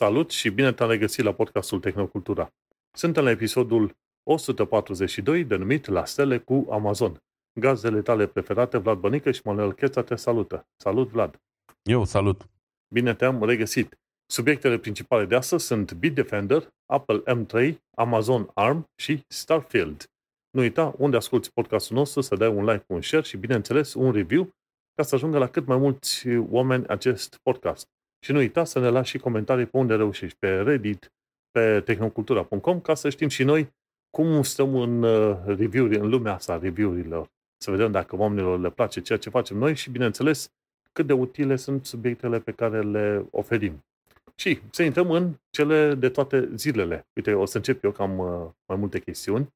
Salut și bine te-am regăsit la podcastul Tehnocultura. Suntem la episodul 142 denumit La stele cu Amazon. Gazdele tale preferate, Vlad Bănică și Manuel Cheța te salută. Salut, Vlad! Eu, salut! Bine te-am regăsit! Subiectele principale de astăzi sunt Bitdefender, Apple M3, Amazon ARM și Starfield. Nu uita, unde asculti podcastul nostru, să dai un like, un share și, bineînțeles, un review ca să ajungă la cât mai mulți oameni acest podcast. Și nu uita să ne lași și comentarii pe unde reușești, pe Reddit, pe tehnocultura.com, ca să știm și noi cum stăm în uh, review în lumea asta review-urilor. Să vedem dacă oamenilor le place ceea ce facem noi și, bineînțeles, cât de utile sunt subiectele pe care le oferim. Și să intrăm în cele de toate zilele. Uite, o să încep eu, că am uh, mai multe chestiuni.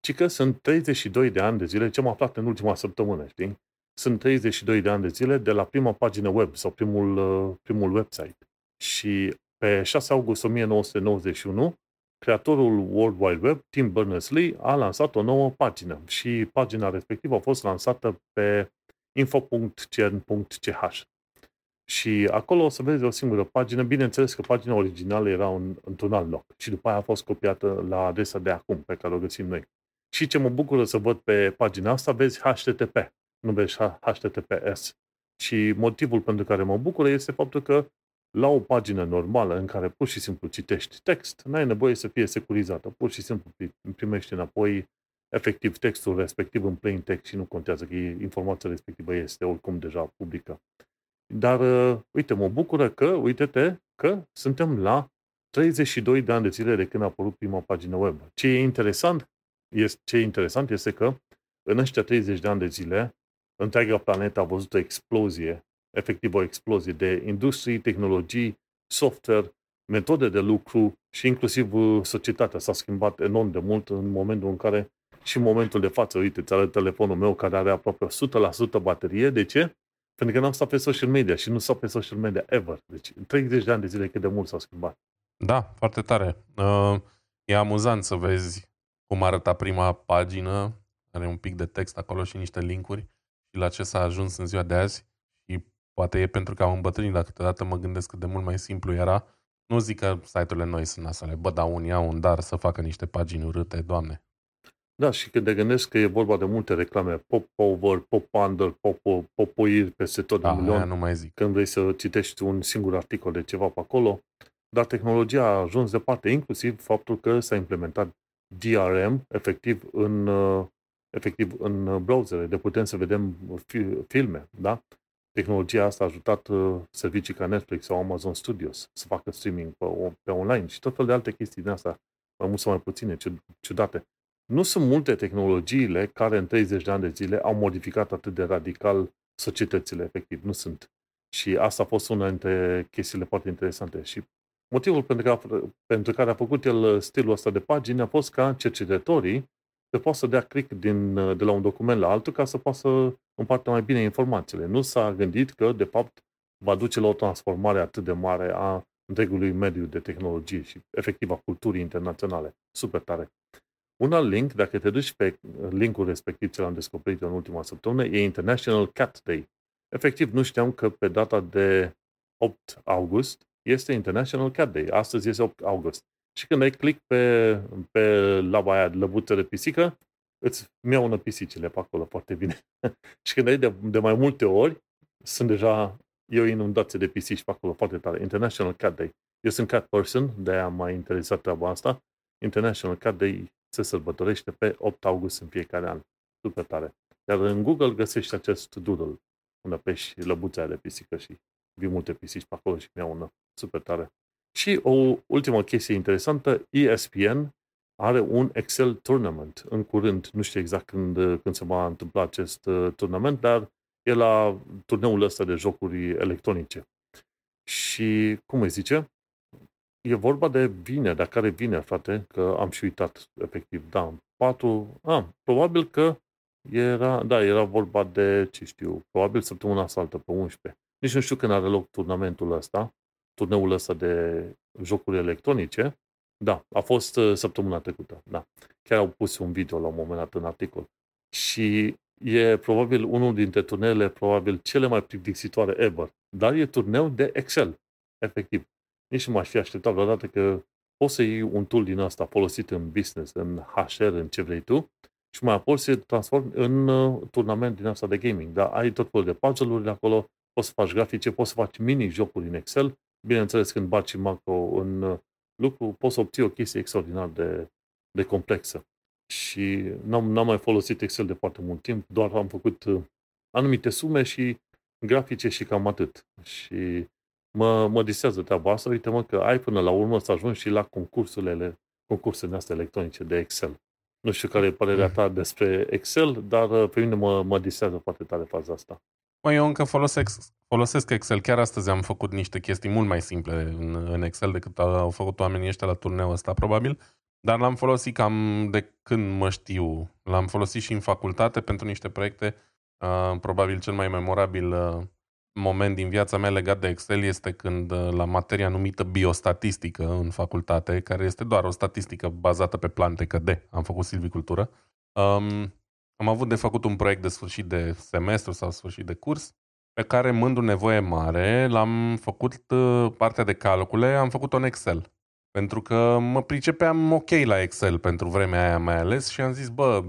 Ci că sunt 32 de ani de zile, ce am aflat în ultima săptămână, știi? Sunt 32 de ani de zile de la prima pagină web sau primul, uh, primul website. Și pe 6 august 1991, creatorul World Wide Web, Tim Berners-Lee, a lansat o nouă pagină și pagina respectivă a fost lansată pe info.cern.ch. Și acolo o să vezi o singură pagină. Bineînțeles că pagina originală era un, într-un alt loc și după aia a fost copiată la adresa de acum pe care o găsim noi. Și ce mă bucură să văd pe pagina asta, vezi HTTP, nu vezi HTTPS. Și motivul pentru care mă bucură este faptul că la o pagină normală în care pur și simplu citești text, n-ai nevoie să fie securizată. Pur și simplu primești înapoi efectiv textul respectiv în plain text și nu contează că informația respectivă este oricum deja publică. Dar, uh, uite, mă bucură că, uite-te, că suntem la 32 de ani de zile de când a apărut prima pagină web. Ce e interesant, este, ce e interesant este că în ăștia 30 de ani de zile, întreaga planetă a văzut o explozie, efectiv o explozie de industrii, tehnologii, software, metode de lucru și inclusiv uh, societatea s-a schimbat enorm de mult în momentul în care și în momentul de față, uite, ți arăt telefonul meu care are aproape 100% baterie. De ce? Pentru că n-am stat pe social media și nu stau pe social media ever. Deci, în 30 de ani de zile cât de mult s-au schimbat. Da, foarte tare. Uh, e amuzant să vezi cum arăta prima pagină, are un pic de text acolo și niște linkuri și la ce s-a ajuns în ziua de azi și poate e pentru că am îmbătrânit, dar câteodată mă gândesc cât de mult mai simplu era. Nu zic că site-urile noi sunt nasale, bă, dar unii au un dar să facă niște pagini urâte, doamne. Da, și când te gândesc că e vorba de multe reclame, pop-over, pop-under, pop-oiri peste tot da, de milion, nu mai zic. când vrei să citești un singur articol de ceva pe acolo, dar tehnologia a ajuns departe, inclusiv faptul că s-a implementat DRM, efectiv în, uh, efectiv în browsere, de putem să vedem filme, da? Tehnologia asta a ajutat uh, servicii ca Netflix sau Amazon Studios să facă streaming pe, pe online și tot fel de alte chestii din asta, mai mult sau mai puține, ciudate. Nu sunt multe tehnologiile care în 30 de ani de zile au modificat atât de radical societățile, efectiv. Nu sunt. Și asta a fost una dintre chestiile foarte interesante. Și motivul pentru care, a, pentru care a făcut el stilul ăsta de pagini a fost ca cercetătorii să poată să dea click din, de la un document la altul ca să poată să împartă mai bine informațiile. Nu s-a gândit că, de fapt, va duce la o transformare atât de mare a întregului mediu de tehnologie și efectiv a culturii internaționale. Super tare. Un alt link, dacă te duci pe linkul respectiv ce l-am descoperit în ultima săptămână, e International Cat Day. Efectiv, nu știam că pe data de 8 august este International Cat Day. Astăzi este 8 august. Și când ai click pe, pe laba aia, lăbuță de pisică, îți miau pisicile pe acolo foarte bine. și când ai de, de mai multe ori, sunt deja e o inundație de pisici pe acolo foarte tare. International Cat Day. Eu sunt cat person, de-aia m-a interesat treaba asta. International Cat Day se sărbătorește pe 8 august în fiecare an. Super tare. Iar în Google găsești acest doodle, unde pești lăbuța de pisică și vii multe pisici pe acolo și mi una. Super tare. Și o ultimă chestie interesantă, ESPN are un Excel tournament în curând. Nu știu exact când, când se va întâmpla acest uh, turnament, dar e la turneul ăsta de jocuri electronice. Și, cum îi zice, E vorba de vine, dar care vine, frate, că am și uitat, efectiv, da, 4, a, probabil că era, da, era vorba de, ce știu, probabil săptămâna asta altă, pe 11. Nici nu știu când are loc turnamentul ăsta, turneul ăsta de jocuri electronice. Da, a fost uh, săptămâna trecută, da. Chiar au pus un video la un moment dat în articol. Și e probabil unul dintre turneele, probabil cele mai plictisitoare ever. Dar e turneu de Excel, efectiv. nici nu m-aș fi așteptat vreodată că poți să iei un tool din asta folosit în business, în HR, în ce vrei tu, și mai apoi să transformi în uh, turnament din asta de gaming. Dar ai tot felul de puzzle-uri de acolo, poți să faci grafice, poți să faci mini-jocuri în Excel. Bineînțeles, când baci macro în uh, lucru, poți să obții o chestie extraordinar de, de complexă. Și n-am, n-am mai folosit Excel de foarte mult timp, doar am făcut uh, anumite sume și grafice și cam atât. Și mă, mă disează treaba asta. Uite mă că ai până la urmă să ajungi și la concursurile, concursurile astea electronice de Excel. Nu știu care e părerea ta despre Excel, dar uh, pe mine mă, mă disează foarte tare faza asta. Mă, eu încă folosesc, folosesc Excel. Chiar astăzi am făcut niște chestii mult mai simple în, în Excel decât au făcut oamenii ăștia la turneul ăsta, probabil. Dar l-am folosit cam de când mă știu. L-am folosit și în facultate pentru niște proiecte. Uh, probabil cel mai memorabil uh, moment din viața mea legat de Excel este când uh, la materia numită biostatistică în facultate, care este doar o statistică bazată pe plante, că de, am făcut silvicultură, um, am avut de făcut un proiect de sfârșit de semestru sau sfârșit de curs, pe care, mându nevoie mare, l-am făcut uh, partea de calcule, am făcut-o în Excel. Pentru că mă pricepeam ok la Excel pentru vremea aia mai ales și am zis, bă,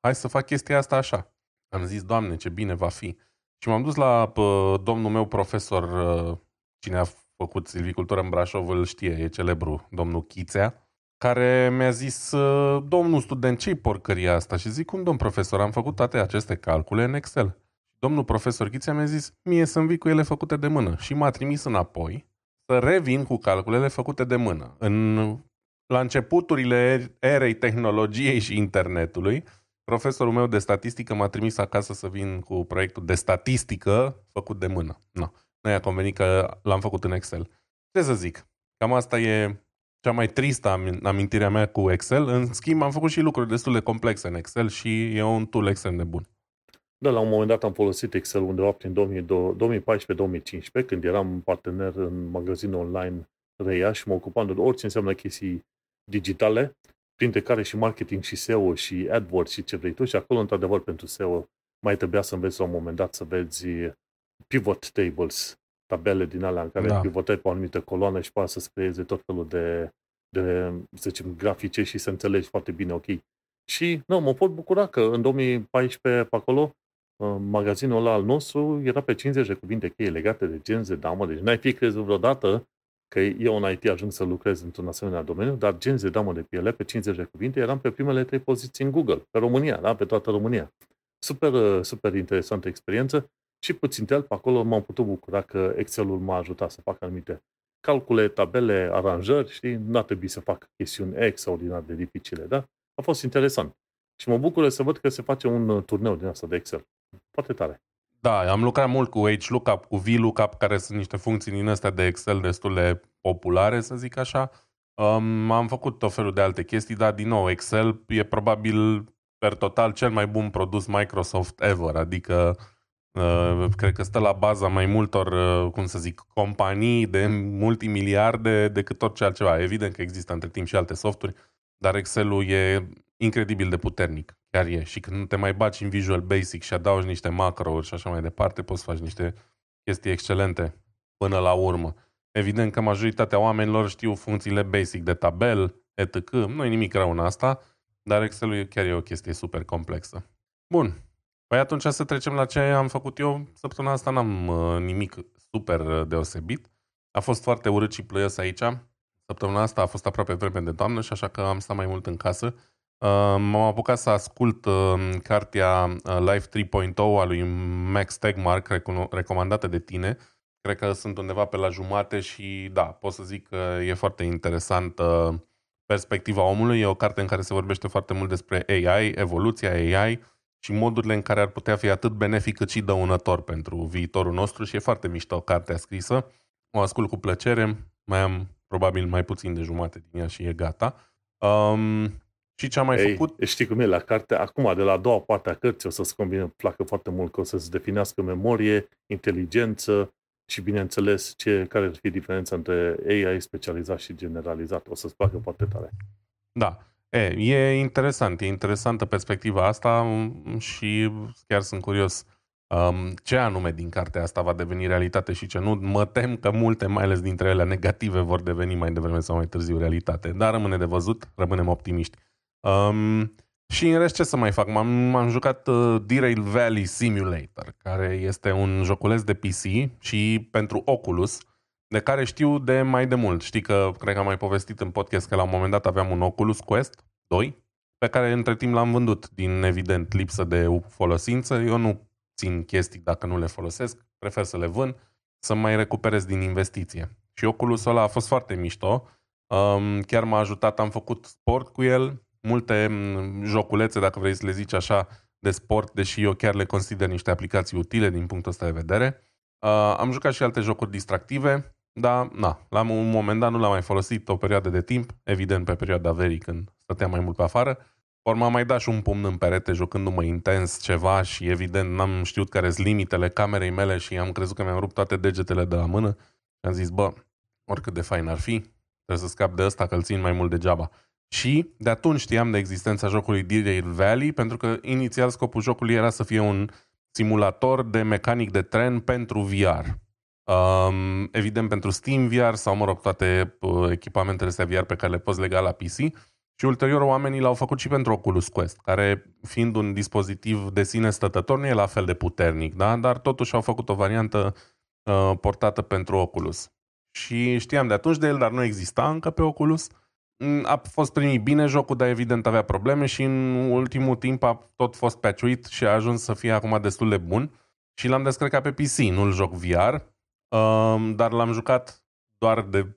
hai să fac chestia asta așa. Am zis, Doamne, ce bine va fi. Și m-am dus la pă, domnul meu profesor, uh, cine a făcut silvicultură în Brașov, îl știe, e celebru, domnul Chițea, care mi-a zis, uh, domnul student, ce-i porcăria asta? Și zic, cum, domn profesor, am făcut toate aceste calcule în Excel. Domnul profesor Chițea mi-a zis, mie să-mi vii cu ele făcute de mână. Și m-a trimis înapoi să revin cu calculele făcute de mână. În, la începuturile erei tehnologiei și internetului, Profesorul meu de statistică m-a trimis acasă să vin cu proiectul de statistică făcut de mână. No. Noi a convenit că l-am făcut în Excel. Ce să zic? Cam asta e cea mai tristă amintirea mea cu Excel. În schimb, am făcut și lucruri destul de complexe în Excel și e un tool extrem de bun. Da, la un moment dat am folosit Excel undeva prin 2014-2015, când eram partener în magazinul online Reia și mă ocupam de orice înseamnă chestii digitale printre care și marketing și SEO și AdWords și ce vrei tu și acolo, într-adevăr, pentru SEO mai trebuia să înveți la un moment dat să vezi pivot tables, tabele din alea în care da. pivotai pe o anumită coloană și poate să-ți creeze tot felul de, de, să zicem, grafice și să înțelegi foarte bine, ok. Și, nu, mă pot bucura că în 2014 pe acolo, magazinul ăla al nostru era pe 50 de cuvinte cheie legate de genzi de damă, deci n-ai fi crezut vreodată că eu în IT ajung să lucrez într-un asemenea domeniu, dar genzi de damă de piele pe 50 de cuvinte eram pe primele trei poziții în Google, pe România, da? pe toată România. Super, super interesantă experiență și puțin de pe acolo m-am putut bucura că Excel-ul m-a ajutat să fac anumite calcule, tabele, aranjări, știi? N-a trebuit să fac chestiuni extraordinar de dificile, da? A fost interesant. Și mă bucur să văd că se face un turneu din asta de Excel. Foarte tare. Da, am lucrat mult cu HLOOKUP, cu VLOOKUP, care sunt niște funcții din astea de Excel destul de populare, să zic așa. Um, am făcut tot felul de alte chestii, dar din nou, Excel e probabil per total cel mai bun produs Microsoft ever, adică uh, cred că stă la baza mai multor, uh, cum să zic, companii de multimiliarde decât orice altceva. Evident că există între timp și alte softuri, dar Excel-ul e incredibil de puternic. Chiar e. Și când te mai baci în Visual Basic și adaugi niște macro-uri și așa mai departe, poți să faci niște chestii excelente până la urmă. Evident că majoritatea oamenilor știu funcțiile basic de tabel, etc. Nu e nimic rău în asta, dar Excel-ul chiar e o chestie super complexă. Bun. Păi atunci să trecem la ce am făcut eu. Săptămâna asta n-am uh, nimic super deosebit. A fost foarte urât și plăios aici. Săptămâna asta a fost aproape vreme de toamnă și așa că am stat mai mult în casă M-am apucat să ascult uh, cartea uh, Life 3.0 a lui Max Tegmark, recomandată de tine. Cred că sunt undeva pe la jumate și da, pot să zic că e foarte interesantă perspectiva omului. E o carte în care se vorbește foarte mult despre AI, evoluția AI și modurile în care ar putea fi atât benefic cât și dăunător pentru viitorul nostru și e foarte mișto cartea scrisă. O ascult cu plăcere, mai am probabil mai puțin de jumate din ea și e gata. Um, și ce am mai Ei, făcut? Știi cum e la carte? Acum, de la a doua parte a cărții, o să-ți combine, placă foarte mult că o să-ți definească memorie, inteligență și, bineînțeles, ce, care ar fi diferența între AI specializat și generalizat. O să-ți placă foarte tare. Da. E, e interesant, e interesantă perspectiva asta și chiar sunt curios um, ce anume din cartea asta va deveni realitate și ce nu. Mă tem că multe, mai ales dintre ele negative, vor deveni mai devreme sau mai târziu realitate. Dar rămâne de văzut, rămânem optimiști. Um, și în rest ce să mai fac? M-am, m-am jucat uh, Derail Valley Simulator, care este un joculeț de PC și pentru Oculus, de care știu de mai de mult. Știi că, cred că am mai povestit în podcast că la un moment dat aveam un Oculus Quest 2, pe care între timp l-am vândut din, evident, lipsă de folosință. Eu nu țin chestii dacă nu le folosesc, prefer să le vând, să mai recuperez din investiție. Și Oculusul ăla a fost foarte mișto, um, chiar m-a ajutat, am făcut sport cu el, multe joculețe, dacă vrei să le zici așa, de sport, deși eu chiar le consider niște aplicații utile din punctul ăsta de vedere. Uh, am jucat și alte jocuri distractive, dar na, la un moment dat nu l-am mai folosit o perioadă de timp, evident pe perioada verii când stăteam mai mult pe afară. Ori m-am mai dat și un pumn în perete jucându-mă intens ceva și evident n-am știut care sunt limitele camerei mele și am crezut că mi-am rupt toate degetele de la mână și am zis, bă, oricât de fain ar fi, trebuie să scap de ăsta că-l țin mai mult degeaba. Și de atunci știam de existența jocului Derail Valley, pentru că inițial scopul jocului era să fie un simulator de mecanic de tren pentru VR. Um, evident pentru Steam VR sau, mă rog, toate uh, echipamentele astea VR pe care le poți lega la PC. Și ulterior oamenii l-au făcut și pentru Oculus Quest, care fiind un dispozitiv de sine stătător nu e la fel de puternic, da? dar totuși au făcut o variantă uh, portată pentru Oculus. Și știam de atunci de el, dar nu exista încă pe Oculus. Mm, a fost primit bine jocul, dar evident avea probleme și în ultimul timp a tot fost patchuit și a ajuns să fie acum destul de bun. Și l-am descărcat pe PC, nu-l joc VR, um, dar l-am jucat doar de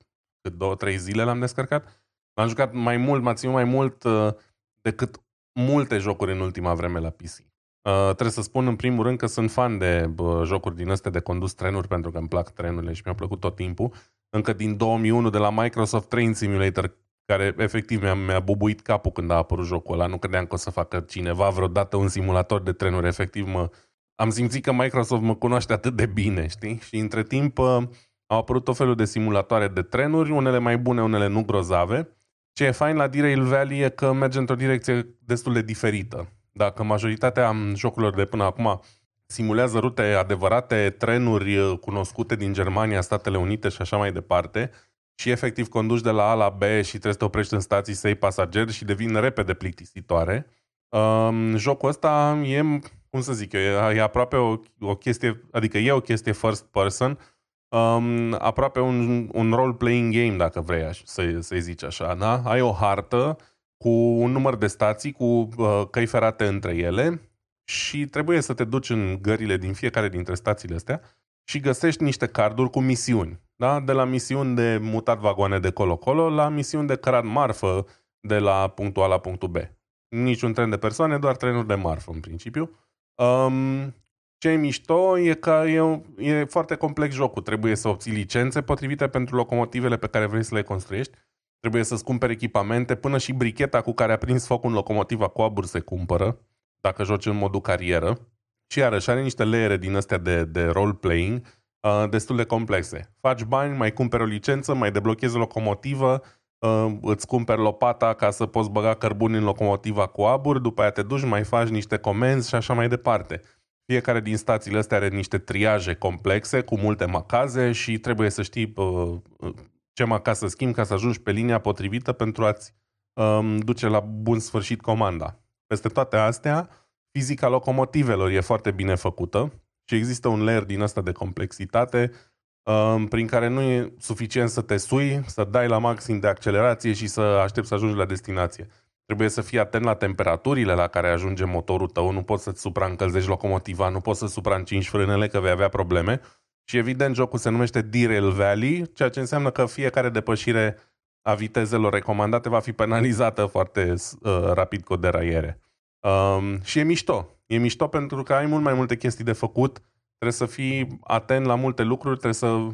două, trei zile l-am descărcat. L-am jucat mai mult, m-a ținut mai mult uh, decât multe jocuri în ultima vreme la PC. Uh, trebuie să spun în primul rând că sunt fan de uh, jocuri din astea de condus trenuri pentru că îmi plac trenurile și mi-au plăcut tot timpul. Încă din 2001 de la Microsoft Train Simulator care efectiv mi-a, mi-a bubuit capul când a apărut jocul ăla. Nu credeam că o să facă cineva vreodată un simulator de trenuri. Efectiv, mă, am simțit că Microsoft mă cunoaște atât de bine, știi? Și între timp uh, au apărut tot felul de simulatoare de trenuri, unele mai bune, unele nu grozave. Ce e fain la Derail Valley e că merge într-o direcție destul de diferită. Dacă majoritatea jocurilor de până acum simulează rute adevărate, trenuri uh, cunoscute din Germania, Statele Unite și așa mai departe, și efectiv conduci de la A la B și trebuie să te oprești în stații să iei pasageri și devin repede plictisitoare. Um, jocul ăsta e, cum să zic eu, e, e aproape o, o chestie, adică e o chestie first person, um, aproape un, un role-playing game, dacă vrei să, să-i zici așa, da? Ai o hartă cu un număr de stații, cu uh, căi ferate între ele și trebuie să te duci în gările din fiecare dintre stațiile astea și găsești niște carduri cu misiuni. Da? De la misiuni de mutat vagoane de colo-colo la misiuni de cărat marfă de la punctul A la punctul B. Niciun tren de persoane, doar trenuri de marfă în principiu. Um, ce e mișto e că e, e foarte complex jocul. Trebuie să obții licențe potrivite pentru locomotivele pe care vrei să le construiești. Trebuie să-ți cumperi echipamente, până și bricheta cu care a prins foc în locomotiva cu abur se cumpără, dacă joci în modul carieră. Și iarăși are niște leere din astea de, de role-playing uh, destul de complexe. Faci bani, mai cumperi o licență, mai deblochezi o locomotivă, uh, îți cumperi lopata ca să poți băga cărbuni în locomotiva cu abur, după aia te duci, mai faci niște comenzi și așa mai departe. Fiecare din stațiile astea are niște triaje complexe cu multe macaze și trebuie să știi uh, ce macaz să schimbi ca să ajungi pe linia potrivită pentru a-ți um, duce la bun sfârșit comanda. Peste toate astea, fizica locomotivelor e foarte bine făcută și există un layer din asta de complexitate um, prin care nu e suficient să te sui, să dai la maxim de accelerație și să aștepți să ajungi la destinație. Trebuie să fii atent la temperaturile la care ajunge motorul tău, nu poți să-ți supraîncălzești locomotiva, nu poți să supraîncingi frânele că vei avea probleme. Și evident jocul se numește Derail Valley, ceea ce înseamnă că fiecare depășire a vitezelor recomandate va fi penalizată foarte uh, rapid cu o deraiere. Um, și e mișto. E mișto pentru că ai mult mai multe chestii de făcut, trebuie să fii atent la multe lucruri, trebuie să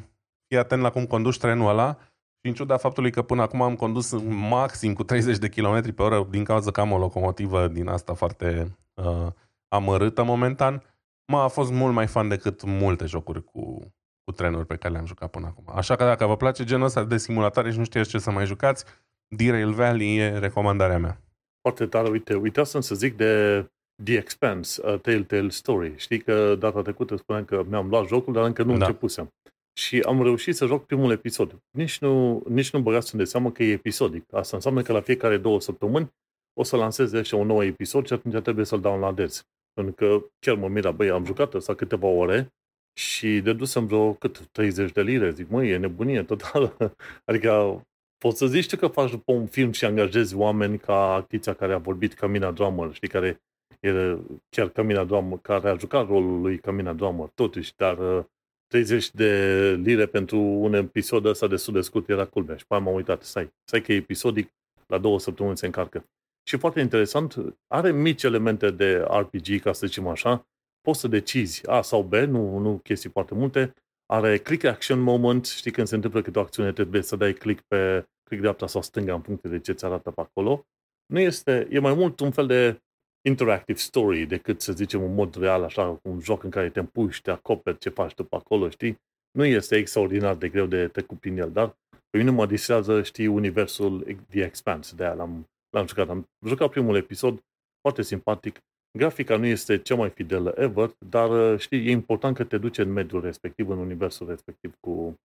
fii atent la cum conduci trenul ăla și în ciuda faptului că până acum am condus maxim cu 30 de km pe oră din cauza că am o locomotivă din asta foarte uh, amărâtă momentan, m-a fost mult mai fan decât multe jocuri cu, cu trenuri pe care le-am jucat până acum. Așa că dacă vă place genul ăsta de simulatoare și nu știți ce să mai jucați, Derail Valley e recomandarea mea. Foarte tare, uite, uitasem să zic de The Expanse, A Telltale Story. Știi că data trecută spuneam că mi-am luat jocul, dar încă nu da. începusem. Și am reușit să joc primul episod. Nici nu, nici nu băgați de seamă că e episodic. Asta înseamnă că la fiecare două săptămâni o să lanseze și un nou episod și atunci trebuie să-l downloadez. Pentru că chiar mă mira, băi, am jucat ăsta câteva ore și dedusem vreo cât, 30 de lire. Zic, măi, e nebunie totală. adică poți să zici că faci după un film și angajezi oameni ca actrița care a vorbit Camina Drummer, știi, care e chiar Camina Drummer, care a jucat rolul lui Camina Drummer, totuși, dar 30 uh, de lire pentru un episod ăsta destul de scurt era culmea. Și pe m-am uitat, stai, stai că e episodic, la două săptămâni se încarcă. Și foarte interesant, are mici elemente de RPG, ca să zicem așa, poți să decizi A sau B, nu, nu chestii foarte multe, are click action moment, știi când se întâmplă câte o acțiune, trebuie să dai click pe click dreapta sau stânga în funcție de ce ți arată pe acolo. Nu este, e mai mult un fel de interactive story decât să zicem un mod real, așa, un joc în care te împuși, te acoperi ce faci tu pe acolo, știi? Nu este extraordinar de greu de te prin el, dar pe mine mă distrează, știi, universul The Expanse, de aia l-am, l-am jucat. Am jucat primul episod, foarte simpatic. Grafica nu este cea mai fidelă ever, dar știi, e important că te duci în mediul respectiv, în universul respectiv cu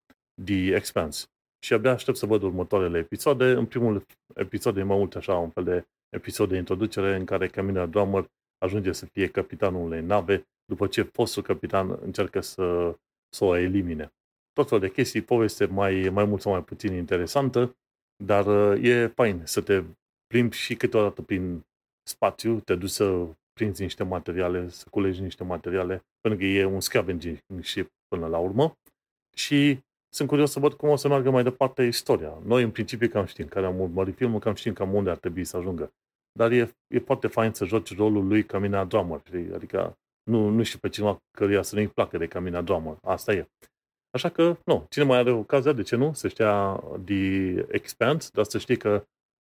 The Expanse. Și abia aștept să văd următoarele episoade. În primul episod e mai mult așa, un fel de episod de introducere în care Camila Drummer ajunge să fie capitanul unei nave după ce fostul capitan încearcă să, să o elimine. Tot fel de chestii, poveste mai, mai mult sau mai puțin interesantă, dar uh, e fain să te plimbi și câteodată prin spațiu, te duci să prinzi niște materiale, să culegi niște materiale, pentru că e un scavenging și până la urmă. Și sunt curios să văd cum o să meargă mai departe istoria. Noi, în principiu, cam știm, care am urmărit filmul, cam știm cam unde ar trebui să ajungă. Dar e, e foarte fain să joci rolul lui Camina Drummer, știi? Adică nu, nu știu pe cineva căruia să nu-i placă de Camina Drummer. Asta e. Așa că, nu, cine mai are ocazia, de ce nu, să știa The Expanse, dar să știi că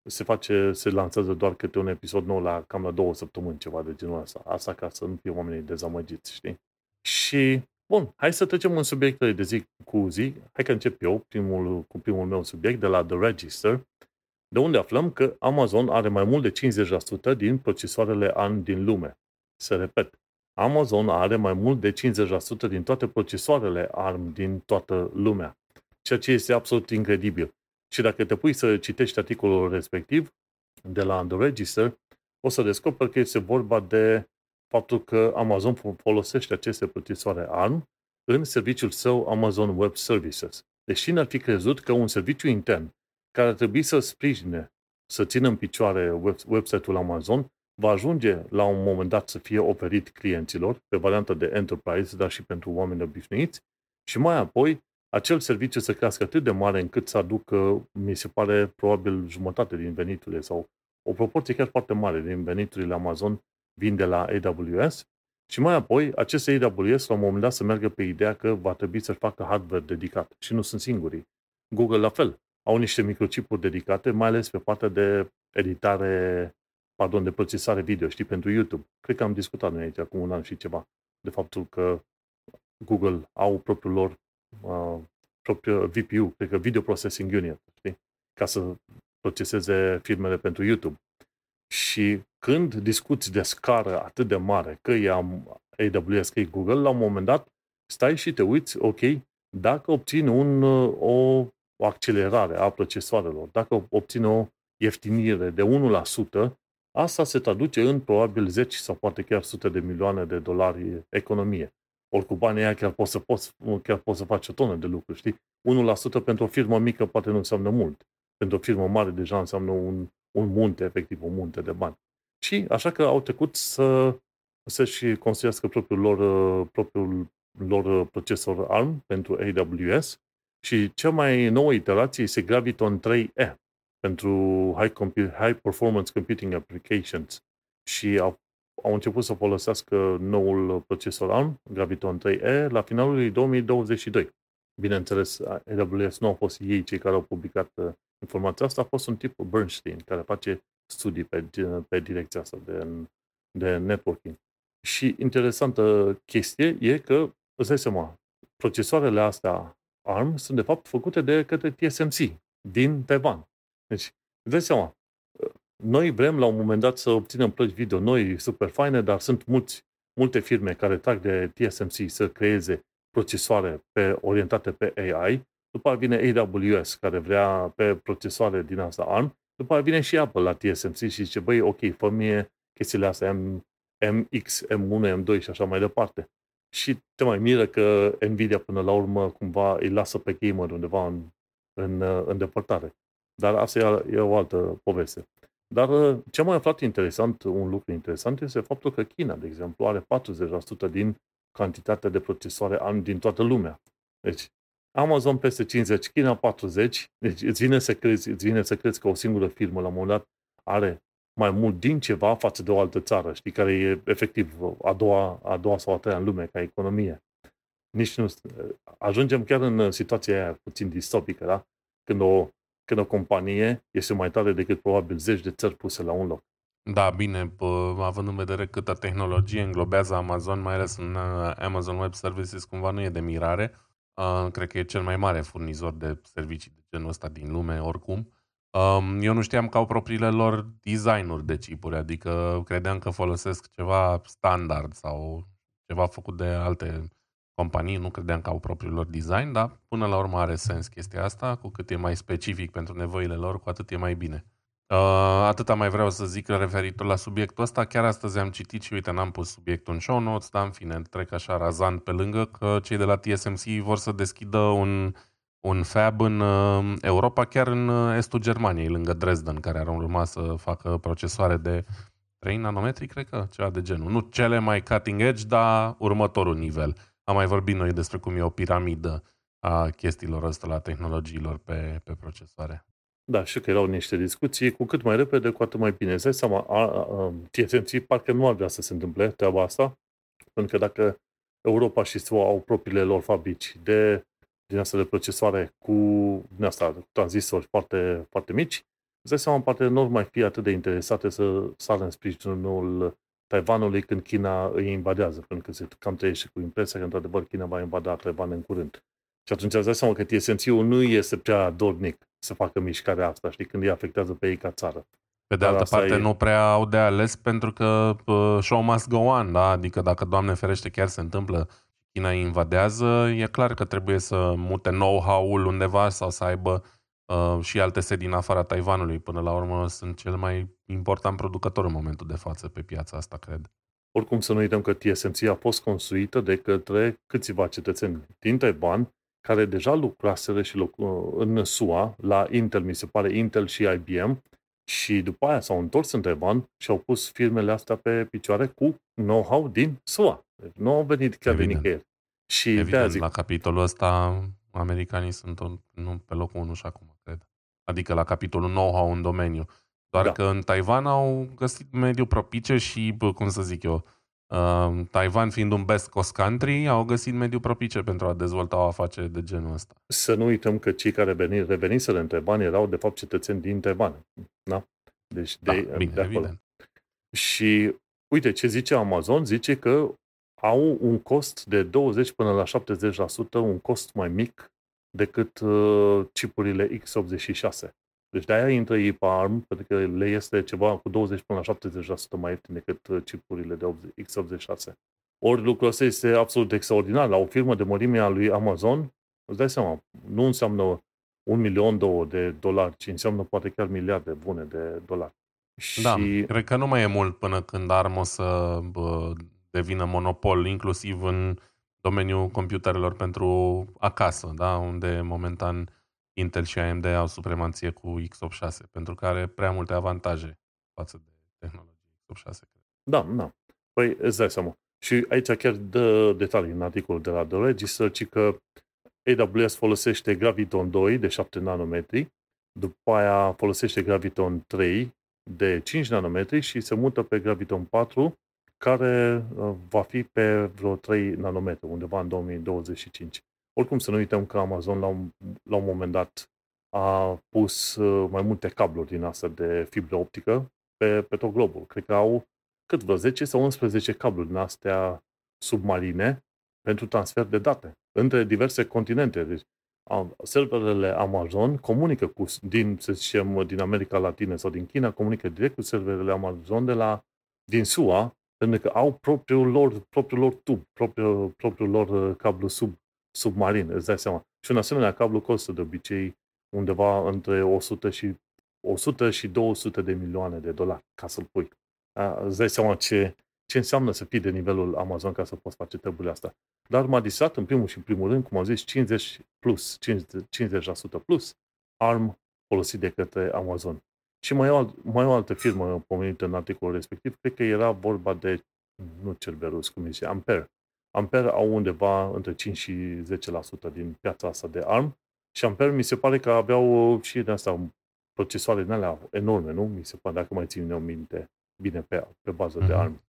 se face, se lansează doar câte un episod nou la cam la două săptămâni, ceva de genul ăsta. Asta ca să nu fie oamenii dezamăgiți, știi? Și Bun, hai să trecem în subiectele de zi cu zi. Hai că încep eu primul, cu primul meu subiect de la The Register, de unde aflăm că Amazon are mai mult de 50% din procesoarele ARM din lume. Să repet, Amazon are mai mult de 50% din toate procesoarele ARM din toată lumea, ceea ce este absolut incredibil. Și dacă te pui să citești articolul respectiv de la The Register, o să descoperi că este vorba de faptul că Amazon folosește aceste procesoare ARM în serviciul său Amazon Web Services. Deci cine ar fi crezut că un serviciu intern care ar trebui să sprijine, să țină în picioare web, website-ul Amazon, va ajunge la un moment dat să fie oferit clienților pe varianta de enterprise, dar și pentru oameni obișnuiți, și mai apoi acel serviciu să crească atât de mare încât să aducă, mi se pare, probabil jumătate din veniturile sau o proporție chiar foarte mare din veniturile Amazon vin de la AWS și mai apoi aceste AWS la un moment dat să meargă pe ideea că va trebui să-și facă hardware dedicat și nu sunt singurii. Google la fel. Au niște microchipuri dedicate, mai ales pe partea de editare, pardon, de procesare video, știi, pentru YouTube. Cred că am discutat noi aici acum un an și ceva de faptul că Google au propriul lor uh, propriul VPU, cred că Video Processing Unit, știi? ca să proceseze filmele pentru YouTube. Și când discuți de scară atât de mare, că e AWS, că e Google, la un moment dat stai și te uiți, ok, dacă obțin un, o, o accelerare a procesoarelor, dacă obțin o ieftinire de 1%, asta se traduce în probabil 10 sau poate chiar sute de milioane de dolari economie. Ori cu banii aia chiar poți să, poți, chiar poți să faci o tonă de lucruri, știi? 1% pentru o firmă mică poate nu înseamnă mult. Pentru o firmă mare deja înseamnă un, un munte, efectiv, un munte de bani. Și așa că au trecut să să-și construiască propriul lor, propriul lor procesor ARM pentru AWS și cea mai nouă iterație este Graviton 3E pentru High, Compu- High Performance Computing Applications și au, au început să folosească noul procesor ARM, Graviton 3E, la finalul lui 2022. Bineînțeles, AWS nu au fost ei cei care au publicat informația asta, a fost un tip Bernstein, care face studii pe, pe direcția asta de, de networking. Și interesantă chestie e că, îți dai seama, procesoarele astea ARM sunt de fapt făcute de către TSMC din Taiwan. Deci, îți dai seama, noi vrem la un moment dat să obținem plăci video noi, super faine, dar sunt mulți, multe firme care trag de TSMC să creeze procesoare pe, orientate pe AI, după aceea vine AWS care vrea pe procesoare din asta ARM, după aceea vine și Apple la TSMC și zice, băi, ok, fă mie chestiile astea M, MX, M1, M2 și așa mai departe. Și te mai miră că Nvidia până la urmă cumva îi lasă pe gamer undeva în, în, în depărtare. Dar asta e, e o altă poveste. Dar uh, ce mai aflat interesant, un lucru interesant, este faptul că China, de exemplu, are 40% din cantitatea de procesoare din toată lumea. Deci, Amazon peste 50, China 40, deci îți vine să crezi, îți vine să crezi că o singură firmă la un moment dat are mai mult din ceva față de o altă țară, știi, care e efectiv a doua, a doua sau a treia în lume ca economie. Nici nu... Ajungem chiar în situația aia puțin distopică, da? Când o, când o companie este mai tare decât probabil zeci de țări puse la un loc. Da, bine, pă, având în vedere câtă tehnologie înglobează Amazon, mai ales în uh, Amazon Web Services, cumva nu e de mirare. Uh, cred că e cel mai mare furnizor de servicii de genul ăsta din lume, oricum. Um, eu nu știam că au propriile lor designuri de chipuri, adică credeam că folosesc ceva standard sau ceva făcut de alte companii, nu credeam că au propriul lor design, dar până la urmă are sens chestia asta, cu cât e mai specific pentru nevoile lor, cu atât e mai bine. Uh, atâta mai vreau să zic referitor la subiectul ăsta. Chiar astăzi am citit și uite, n-am pus subiectul în show notes, dar în fine, trec așa razant pe lângă că cei de la TSMC vor să deschidă un, un fab în uh, Europa, chiar în uh, estul Germaniei, lângă Dresden, care ar urma să facă procesoare de 3 nanometri, cred că, ceva de genul. Nu cele mai cutting edge, dar următorul nivel. Am mai vorbit noi despre cum e o piramidă a chestiilor ăsta la tehnologiilor pe, pe procesoare. Da, și că erau niște discuții, cu cât mai repede, cu atât mai bine. Îți dai seama, a, a, TSMC parcă nu ar vrea să se întâmple treaba asta, pentru că dacă Europa și SUA au propriile lor fabrici de din asta de procesoare cu din asta, cu tranzistori foarte, foarte mici, îți dai seama, poate nu mai fi atât de interesate să sară în sprijinul Taiwanului când China îi invadează, pentru că se cam trăiește cu impresia că, într-adevăr, China va invada Taiwan în curând. Și atunci îți dai seama că TSMC-ul nu este prea dornic să facă mișcarea asta, știi, când îi afectează pe ei ca țară. Pe de altă parte, e... nu prea au de ales pentru că uh, show must go on, da? Adică dacă, Doamne ferește, chiar se întâmplă China îi invadează, e clar că trebuie să mute know-how-ul undeva sau să aibă uh, și alte sedi în afara Taiwanului. Până la urmă sunt cel mai important producător în momentul de față pe piața asta, cred. Oricum să nu uităm că TSMC a fost construită de către câțiva cetățeni din Taiwan care deja lucraseră și loc, în SUA, la Intel, mi se pare, Intel și IBM, și după aia s-au întors în Taiwan și au pus firmele astea pe picioare cu know-how din SUA. Deci nu au venit chiar Evident. de nicăieri. Și Evident, zic, la capitolul ăsta americanii sunt un, nu pe locul 1 și acum, cred. Adică la capitolul know-how în domeniu. Doar da. că în Taiwan au găsit mediul propice și, cum să zic eu, uh, Taiwan fiind un best cost country, au găsit mediul propice pentru a dezvolta o afacere de genul ăsta. Să nu uităm că cei care veni, reveniseră în Taiwan erau de fapt cetățeni din Taiwan. Da? Deci da, de, bine, de acolo. Evident. Și uite ce zice Amazon, zice că au un cost de 20 până la 70%, un cost mai mic decât uh, chipurile x86. Deci de-aia intră ei pe ARM, pentru că le este ceva cu 20 până la 70% mai ieftin decât uh, chipurile de x86. Ori lucrul ăsta este absolut extraordinar. La o firmă de mărime a lui Amazon, îți dai seama, nu înseamnă un milion, două de dolari, ci înseamnă poate chiar miliarde bune de dolari. Da, și... cred că nu mai e mult până când ARM o să bă, devină monopol, inclusiv în domeniul computerelor pentru acasă, da? unde momentan Intel și AMD au supremație cu x86, pentru că are prea multe avantaje față de tehnologie x86. Da, da. Păi îți dai seama. Și aici chiar dă detalii în articolul de la The Register, ci că AWS folosește Graviton 2 de 7 nanometri, după aia folosește Graviton 3 de 5 nanometri și se mută pe Graviton 4 care uh, va fi pe vreo 3 nanometri, undeva în 2025. Oricum să nu uităm că Amazon la un, la un moment dat a pus uh, mai multe cabluri din asta de fibră optică pe, pe tot globul. Cred că au cât vreo 10 sau 11 cabluri din astea submarine pentru transfer de date între diverse continente. Deci serverele Amazon comunică cu, din, să zicem, din America Latină sau din China, comunică direct cu serverele Amazon de la, din SUA, pentru că au propriul lor, propriul lor tub, propriul, propriul lor uh, cablu sub, submarin, îți dai seama. Și un asemenea cablu costă de obicei undeva între 100 și 100 și 200 de milioane de dolari ca să-l pui. Îți dai seama ce, ce înseamnă să fii de nivelul Amazon ca să poți face treburile astea. Dar m-a distrat în primul și în primul rând, cum am zis, 50 plus, 50% plus ARM folosit de către Amazon. Și mai e, o, mai e o altă firmă pomenită în articolul respectiv, cred că era vorba de, nu Cerberus, cum zice, Ampere. Ampere au undeva între 5 și 10% din piața asta de ARM și Ampere mi se pare că aveau și de asta procesoare din alea enorme, nu? Mi se pare, dacă mai țin eu minte bine pe, pe bază mm-hmm. de mhm. ARM.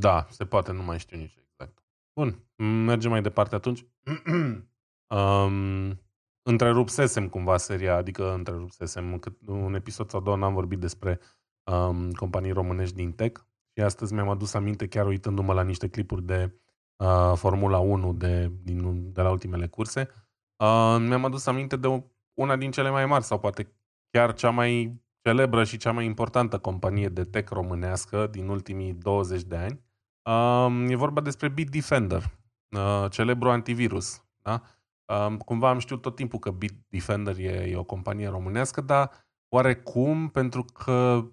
Da, se poate, nu mai știu nici exact. Bun, mergem mai departe atunci. um, întrerupsesem cumva seria, adică întrerupsesem un episod sau două n-am vorbit despre um, companii românești din tech și astăzi mi-am adus aminte chiar uitându-mă la niște clipuri de uh, Formula 1 de, din, de la ultimele curse. Uh, mi-am adus aminte de una din cele mai mari sau poate chiar cea mai celebră și cea mai importantă companie de tech românească din ultimii 20 de ani. Uh, e vorba despre Bitdefender, uh, celebru antivirus. Da? Um, cumva am știut tot timpul că Bitdefender e, e o companie românească, dar oarecum, pentru că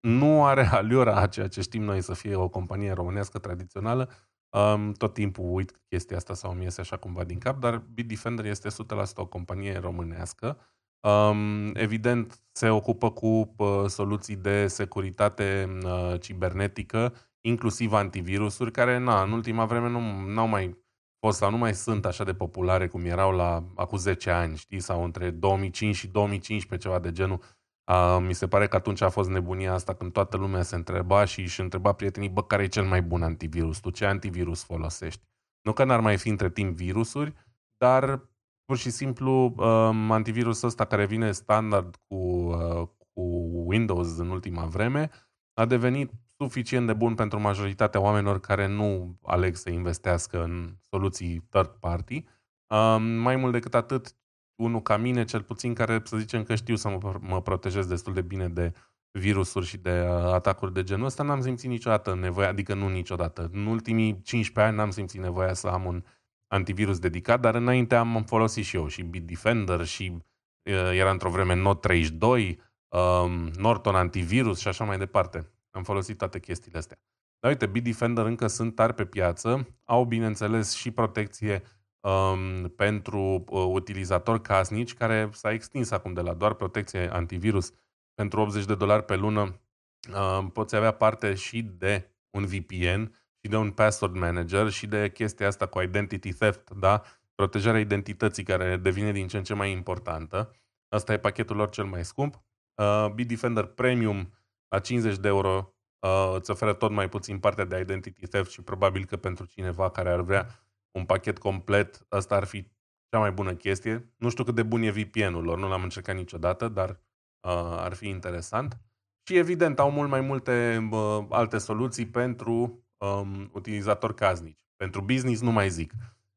nu are aliura a ceea ce știm noi să fie o companie românească tradițională, um, tot timpul uit chestia asta sau mi iese așa cumva din cap, dar Bitdefender este 100% o companie românească. Um, evident, se ocupă cu uh, soluții de securitate uh, cibernetică, inclusiv antivirusuri, care na, în ultima vreme nu au mai fost sau nu mai sunt așa de populare cum erau la acum 10 ani, știi, sau între 2005 și 2015, ceva de genul. Uh, mi se pare că atunci a fost nebunia asta când toată lumea se întreba și își întreba prietenii, bă, care e cel mai bun antivirus? Tu ce antivirus folosești? Nu că n-ar mai fi între timp virusuri, dar pur și simplu um, antivirusul ăsta care vine standard cu, uh, cu Windows în ultima vreme a devenit suficient de bun pentru majoritatea oamenilor care nu aleg să investească în soluții third party. Um, mai mult decât atât, unul ca mine, cel puțin, care să zicem că știu să mă, mă protejez destul de bine de virusuri și de uh, atacuri de genul ăsta, n-am simțit niciodată nevoia, adică nu niciodată. În ultimii 15 ani n-am simțit nevoia să am un antivirus dedicat, dar înainte am folosit și eu și Bitdefender și uh, era într-o vreme Note 32, um, Norton antivirus și așa mai departe. Am folosit toate chestiile astea. Dar uite, Bitdefender încă sunt tari pe piață, au bineînțeles și protecție um, pentru uh, utilizatori casnici, care s-a extins acum de la doar protecție antivirus pentru 80 de dolari pe lună. Uh, poți avea parte și de un VPN și de un password manager și de chestia asta cu identity theft, da? Protejarea identității care devine din ce în ce mai importantă. Asta e pachetul lor cel mai scump. Uh, Bitdefender Premium la 50 de euro uh, îți oferă tot mai puțin partea de identity theft și probabil că pentru cineva care ar vrea un pachet complet, asta ar fi cea mai bună chestie. Nu știu cât de bun e VPN-ul lor, nu l-am încercat niciodată, dar uh, ar fi interesant. Și evident au mult mai multe uh, alte soluții pentru um, utilizatori casnici. Pentru business nu mai zic.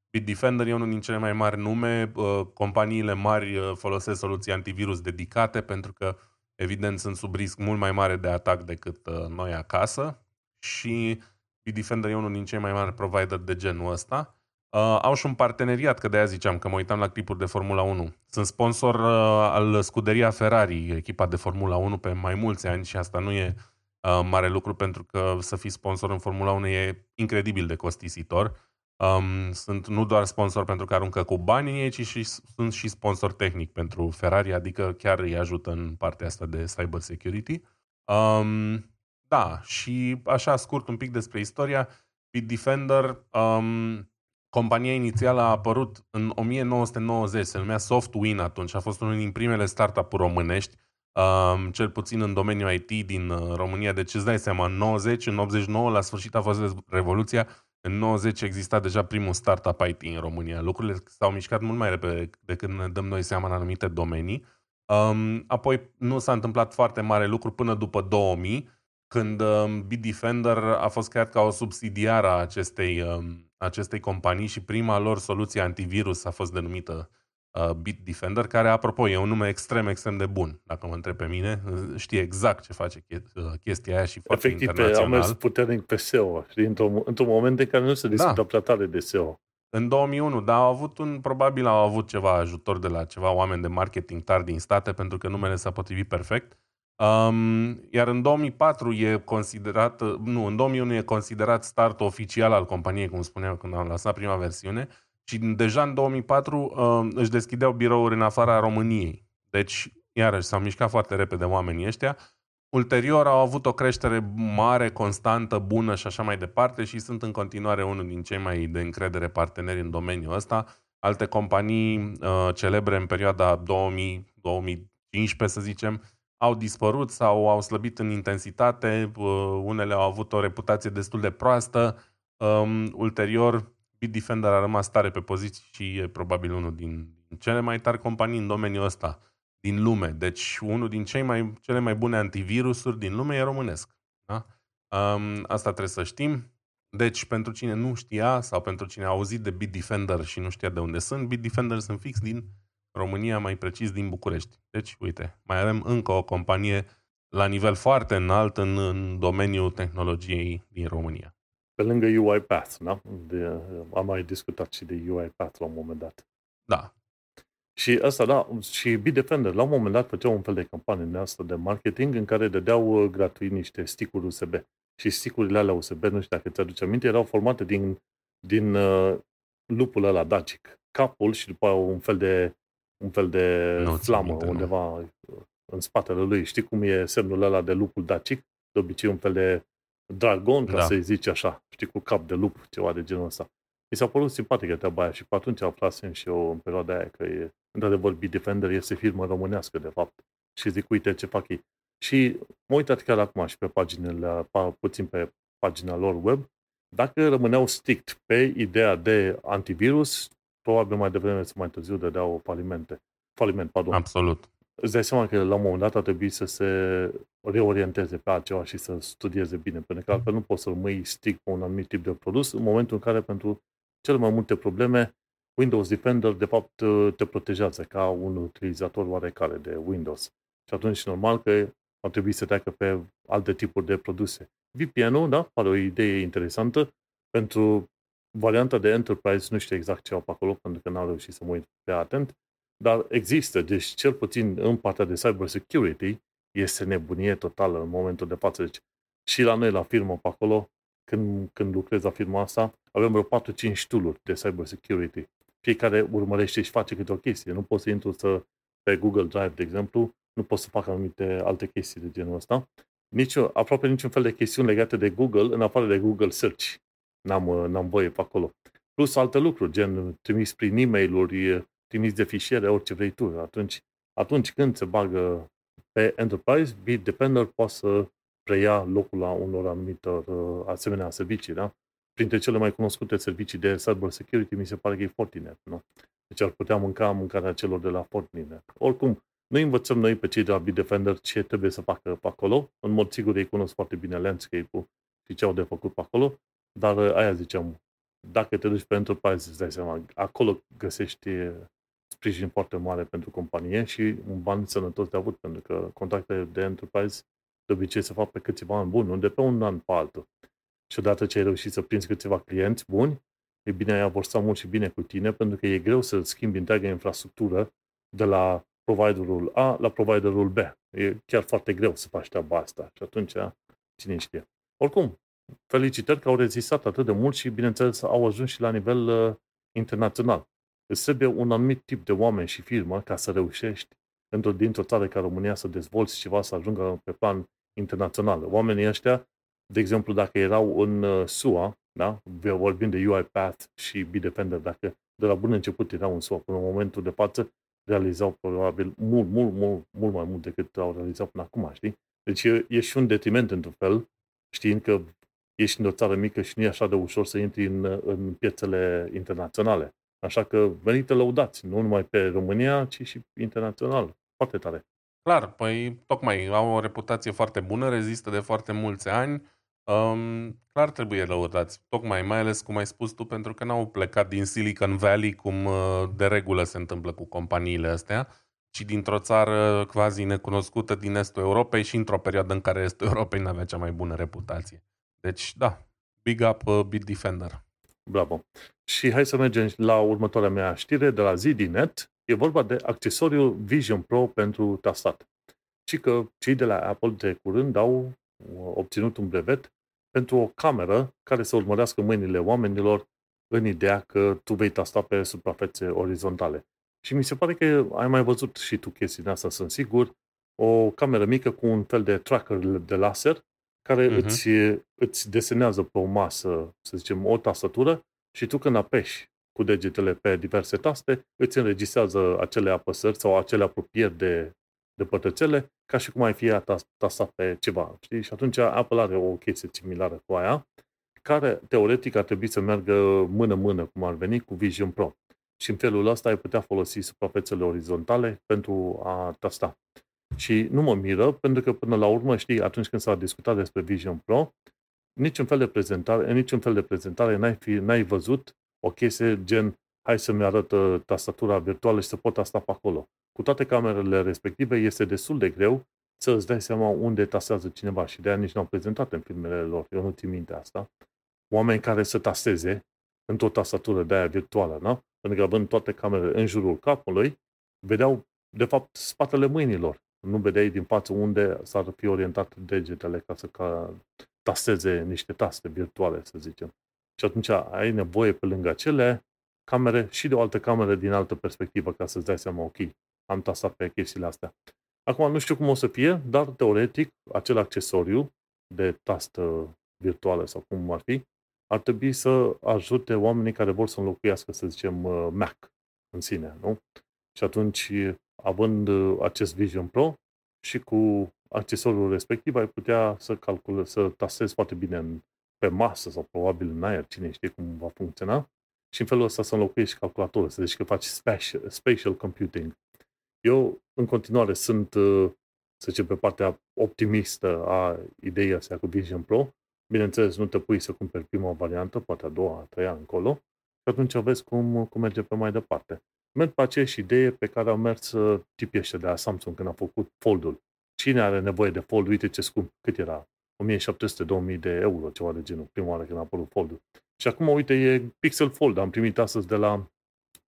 Bitdefender e unul din cele mai mari nume. Uh, companiile mari uh, folosesc soluții antivirus dedicate pentru că, evident, sunt sub risc mult mai mare de atac decât uh, noi acasă și Bitdefender e unul din cei mai mari provider de genul ăsta. Uh, au și un parteneriat, că de-aia ziceam că mă uitam la clipuri de Formula 1. Sunt sponsor uh, al scuderia Ferrari, echipa de Formula 1 pe mai mulți ani și asta nu e uh, mare lucru pentru că să fii sponsor în Formula 1 e incredibil de costisitor. Um, sunt nu doar sponsor pentru că aruncă cu bani în ei, ci și, sunt și sponsor tehnic pentru Ferrari, adică chiar îi ajută în partea asta de cyber security. Um, da, și așa scurt un pic despre istoria, Bitdefender, um, compania inițială a apărut în 1990, se numea Softwin atunci, a fost unul din primele startup-uri românești um, cel puțin în domeniul IT din uh, România. Deci îți dai seama, în 90, în 89, la sfârșit a fost revoluția, în 90 exista deja primul startup IT în România. Lucrurile s-au mișcat mult mai repede decât ne dăm noi seama în anumite domenii. Um, apoi nu s-a întâmplat foarte mare lucru până după 2000, când um, Bitdefender a fost creat ca o subsidiară a acestei, um, acestei companii și prima lor soluție antivirus a fost denumită uh, Bitdefender, care, apropo, e un nume extrem, extrem de bun. Dacă mă întreb pe mine, uh, știe exact ce face uh, chestia aia și foarte Efectiv, pe, internațional. am mers puternic pe SEO, știi, într-un, într-un moment în care nu se discută Da. prea tare de SEO. În 2001, dar au avut un, probabil au avut ceva ajutor de la ceva oameni de marketing tari din state, pentru că numele s-a potrivit perfect. Um, iar în 2004 e considerat, nu, în 2001 e considerat startul oficial al companiei, cum spuneam când am lansat prima versiune, și deja în 2004 um, își deschideau birouri în afara României. Deci, iarăși, s-au mișcat foarte repede oamenii ăștia. Ulterior au avut o creștere mare, constantă, bună și așa mai departe și sunt în continuare unul din cei mai de încredere parteneri în domeniul ăsta. Alte companii uh, celebre în perioada 2000, 2015, să zicem, au dispărut sau au slăbit în intensitate, uh, unele au avut o reputație destul de proastă. Um, ulterior, Bitdefender a rămas tare pe poziții și e probabil unul din cele mai tari companii în domeniul ăsta din lume. Deci unul din cei mai, cele mai bune antivirusuri din lume e românesc. Da? Um, asta trebuie să știm. Deci, pentru cine nu știa sau pentru cine a auzit de Bitdefender și nu știa de unde sunt, Bitdefender sunt fix din România, mai precis din București. Deci, uite, mai avem încă o companie la nivel foarte înalt în, în domeniul tehnologiei din România. Pe lângă UiPath, da? De, am mai discutat și de UiPath la un moment dat. Da, Și asta, da, și Bitdefender, la un moment dat făceau un fel de campanie din asta de marketing în care dădeau uh, gratuit niște sticuri USB. Și sticurile alea USB, nu știu dacă ți-aduce aminte, erau formate din, din uh, lupul ăla dacic. Capul și după aia un fel de, un fel de Nu țin flamă minte, nu. undeva uh, în spatele lui. Știi cum e semnul ăla de lupul dacic? De obicei un fel de dragon, ca Da. să-i zici așa. Știi, cu cap de lup, ceva de genul ăsta. Mi s-a părut simpatică treaba aia și pe atunci aflasem și eu în perioada aia că e, într-adevăr, Bitdefender este firmă românească, de fapt. Și zic, uite ce fac ei. Și mă uitat chiar acum și pe paginile, pa- puțin pe pagina lor web, dacă rămâneau strict pe ideea de antivirus, probabil mai devreme sau mai târziu dădeau falimente. Faliment, pardon. absolut. Îți dai seama că la un moment dat ar trebui să se reorienteze pe altceva și să studieze bine, pentru că altfel nu poți să rămâi strict pe un anumit tip de produs în momentul în care pentru cele mai multe probleme Windows Defender de fapt te protejează ca un utilizator oarecare de Windows. Și atunci normal că ar trebui să treacă pe alte tipuri de produse. VPN-ul, da, pare o idee interesantă. Pentru varianta de Enterprise nu știu exact ce au pe acolo, pentru că n-am reușit să mă uit pe atent, dar există, deci cel puțin în partea de cyber security, este nebunie totală în momentul de față. Deci și la noi, la firmă, pe acolo, când, când lucrez la firma asta, avem vreo 4-5 tool de cyber security. Fiecare urmărește și face câte o chestie. Nu poți să intru să, pe Google Drive, de exemplu, nu pot să fac anumite alte chestii de genul ăsta. Nici, aproape niciun fel de chestiuni legate de Google, în afară de Google Search. N-am, n-am voie pe acolo. Plus alte lucruri, gen trimis prin e-mail-uri, trimis de fișiere, orice vrei tu. Atunci, atunci când se bagă pe Enterprise, Bitdefender poate să preia locul la unor anumitor uh, asemenea servicii, da? Printre cele mai cunoscute servicii de cyber security, mi se pare că e Fortinet, nu? Deci ar putea mânca mâncarea celor de la Fortinet. Oricum, noi învățăm noi pe cei de la Bitdefender ce trebuie să facă pe acolo. În mod sigur ei cunosc foarte bine landscape-ul și ce au de făcut pe acolo, dar uh, aia ziceam, dacă te duci pe Enterprise, îți dai seama, acolo găsești uh, sprijin foarte mare pentru companie și un ban sănătos de avut, pentru că contractele de Enterprise de obicei se fac pe câțiva ani buni, nu de pe un an pe altul. Și odată ce ai reușit să prinzi câțiva clienți buni, e bine, ai avorsa mult și bine cu tine, pentru că e greu să schimbi întreaga infrastructură de la providerul A la providerul B. E chiar foarte greu să faci treaba asta. Și atunci, cine știe. Oricum, felicitări că au rezistat atât de mult și, bineînțeles, au ajuns și la nivel uh, internațional. Îți trebuie un anumit tip de oameni și firmă ca să reușești într-o, dintr-o țară ca România să dezvolți ceva, să ajungă pe plan internațional. Oamenii ăștia, de exemplu, dacă erau în uh, SUA, da? vorbim de UiPath și Bitdefender, dacă de la bun început erau în SUA până în momentul de față, realizau probabil mult, mult, mult, mult mai mult decât au realizat până acum, știi? Deci e, e și un detriment într-un fel, știind că ești în o țară mică și nu e așa de ușor să intri în, în piețele internaționale. Așa că merită lăudați, nu numai pe România, ci și internațional. Foarte tare. Clar, păi tocmai au o reputație foarte bună, rezistă de foarte mulți ani, Um, clar trebuie lăudați, tocmai, mai ales cum ai spus tu, pentru că n-au plecat din Silicon Valley, cum uh, de regulă se întâmplă cu companiile astea, ci dintr-o țară quasi necunoscută din estul Europei și într-o perioadă în care estul Europei nu avea cea mai bună reputație. Deci, da, big up uh, Bitdefender. Bravo. Și hai să mergem la următoarea mea știre de la ZDNet. E vorba de accesoriul Vision Pro pentru tastat. Și că cei de la Apple de curând au obținut un brevet pentru o cameră care să urmărească mâinile oamenilor în ideea că tu vei tasta pe suprafețe orizontale. Și mi se pare că ai mai văzut și tu chestia asta, sunt sigur, o cameră mică cu un fel de tracker de laser care uh-huh. îți, îți desenează pe o masă, să zicem, o tastatură și tu când apeși cu degetele pe diverse taste, îți înregistrează acele apăsări sau acele apropieri de, de pătrățele ca și cum ai fi tastat pe ceva. Știi? Și atunci Apple are o chestie similară cu aia, care teoretic ar trebui să meargă mână-mână, cum ar veni, cu Vision Pro. Și în felul ăsta ai putea folosi suprafețele orizontale pentru a tasta. Și nu mă miră, pentru că până la urmă, știi, atunci când s-a discutat despre Vision Pro, niciun fel de prezentare, în niciun fel de prezentare n-ai, fi, n-ai văzut o chestie gen hai să-mi arătă tastatura virtuală și să pot asta pe acolo. Cu toate camerele respective este destul de greu să îți dai seama unde tastează cineva și de aia nici n-au prezentat în filmele lor. Eu nu țin minte asta. Oameni care să tasteze într-o tastatură de aia virtuală, nu? Pentru că având toate camerele în jurul capului, vedeau, de fapt, spatele mâinilor. Nu vedeai din față unde s-ar fi orientat degetele ca să ca, tasteze niște taste virtuale, să zicem. Și atunci ai nevoie pe lângă acele camere și de o altă cameră din altă perspectivă ca să-ți dai seama, ok, am tastat pe chestiile astea. Acum nu știu cum o să fie, dar teoretic acel accesoriu de tastă virtuală sau cum ar fi, ar trebui să ajute oamenii care vor să înlocuiască, să zicem, uh, Mac în sine, nu? Și atunci, având uh, acest Vision Pro și cu accesoriul respectiv, ai putea să calculezi, să tastezi foarte bine în, pe masă sau probabil în aer, cine știe cum va funcționa, și în felul ăsta să înlocuiești calculatorul, să zici că faci spatial, spatial computing. Eu, în continuare, sunt, uh, să zicem, pe partea optimistă a ideii astea cu Vision Pro. Bineînțeles, nu te pui să cumperi prima variantă, poate a doua, a treia încolo, și atunci vezi cum, cum merge pe mai departe. Merg pe aceeași idee pe care au mers uh, tipii ăștia de la Samsung când a făcut foldul. Cine are nevoie de fold? Uite ce scump, cât era? 1700-2000 de euro, ceva de genul, prima oară când a apărut foldul. Și acum, uite, e Pixel Fold. Am primit astăzi de la,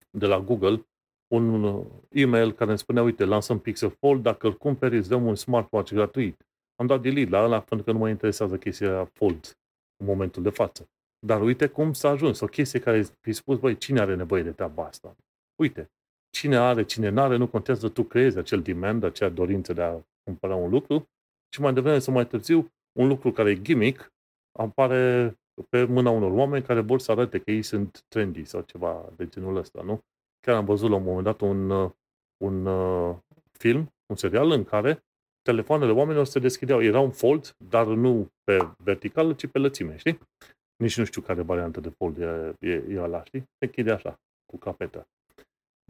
de la Google un e-mail care îmi spunea, uite, lansăm Pixel Fold, dacă îl cumperi, îți dăm un smartwatch gratuit. Am dat delete la ăla pentru că nu mă interesează chestia Fold în momentul de față. Dar uite cum s-a ajuns. O chestie care îi spus, băi, cine are nevoie de treaba asta? Uite, cine are, cine nu are, nu contează, tu creezi acel demand, acea dorință de a cumpăra un lucru și mai devreme sau mai târziu, un lucru care e gimmick apare pe mâna unor oameni care vor să arate că ei sunt trendy sau ceva de genul ăsta, nu? Chiar am văzut la un moment dat un, uh, un uh, film, un serial în care telefoanele oamenilor se deschideau. Era un fold, dar nu pe verticală, ci pe lățime, știi? Nici nu știu care variantă de fold e, e, e ăla, știi? Se închide așa, cu capetă.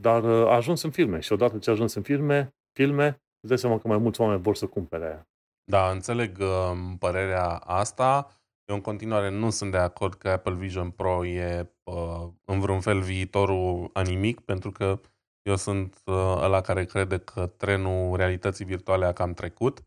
Dar uh, a ajuns în filme și odată ce a ajuns în filme, filme, îți dai seama că mai mulți oameni vor să cumpere aia. Da, înțeleg uh, părerea asta. Eu în continuare nu sunt de acord că Apple Vision Pro e uh, în vreun fel viitorul animic, pentru că eu sunt uh, ăla care crede că trenul realității virtuale a cam trecut.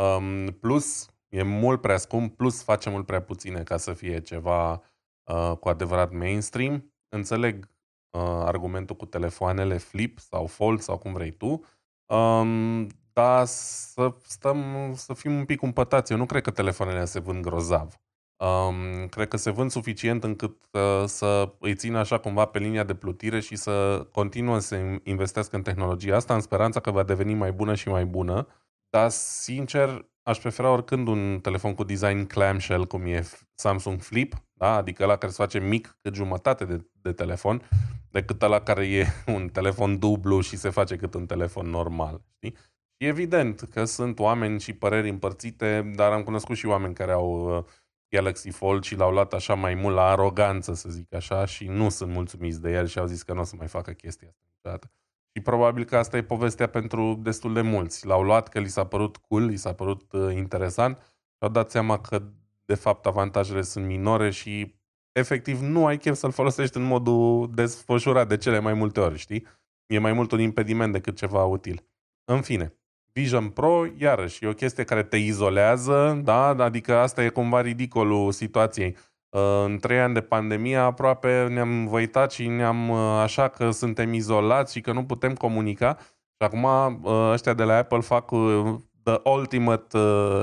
Um, plus, e mult prea scump, plus face mult prea puține ca să fie ceva uh, cu adevărat mainstream. Înțeleg uh, argumentul cu telefoanele flip sau fold sau cum vrei tu, um, dar să stăm, să fim un pic împătați. Eu nu cred că telefoanele se vând grozav. Um, cred că se vând suficient încât uh, să îi țină așa cumva pe linia de plutire și să continuă să investească în tehnologia asta în speranța că va deveni mai bună și mai bună. Dar, sincer, aș prefera oricând un telefon cu design clamshell, cum e Samsung Flip, da? adică la care se face mic cât jumătate de, de telefon, decât la care e un telefon dublu și se face cât un telefon normal. Știi? Și evident că sunt oameni și păreri împărțite, dar am cunoscut și oameni care au uh, Galaxy Fold și l-au luat așa mai mult la aroganță, să zic așa, și nu sunt mulțumiți de el și au zis că nu o să mai facă chestia asta niciodată. Și probabil că asta e povestea pentru destul de mulți. L-au luat că li s-a părut cool, li s-a părut uh, interesant și au dat seama că de fapt avantajele sunt minore și efectiv nu ai chef să-l folosești în modul desfășurat de cele mai multe ori, știi? E mai mult un impediment decât ceva util. În fine, Vision Pro, iarăși, e o chestie care te izolează, da? Adică asta e cumva ridicolul situației. Uh, în trei ani de pandemie aproape ne-am văitat și ne-am uh, așa că suntem izolați și că nu putem comunica. Și acum uh, ăștia de la Apple fac the ultimate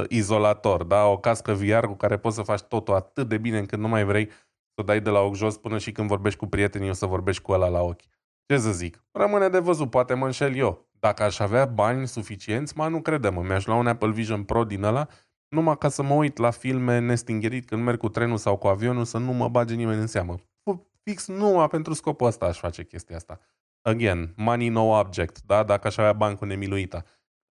izolator, da? O cască VR cu care poți să faci totul atât de bine încât nu mai vrei să o dai de la ochi jos până și când vorbești cu prietenii o să vorbești cu ăla la ochi. Ce să zic? Rămâne de văzut, poate mă înșel eu. Dacă aș avea bani suficienți, mă nu credem, mi-aș lua un Apple Vision Pro din ăla numai ca să mă uit la filme nestingerit când merg cu trenul sau cu avionul să nu mă bage nimeni în seamă. Fix numai pentru scopul ăsta aș face chestia asta. Again, money no object, da? Dacă aș avea bani cu nemiluita.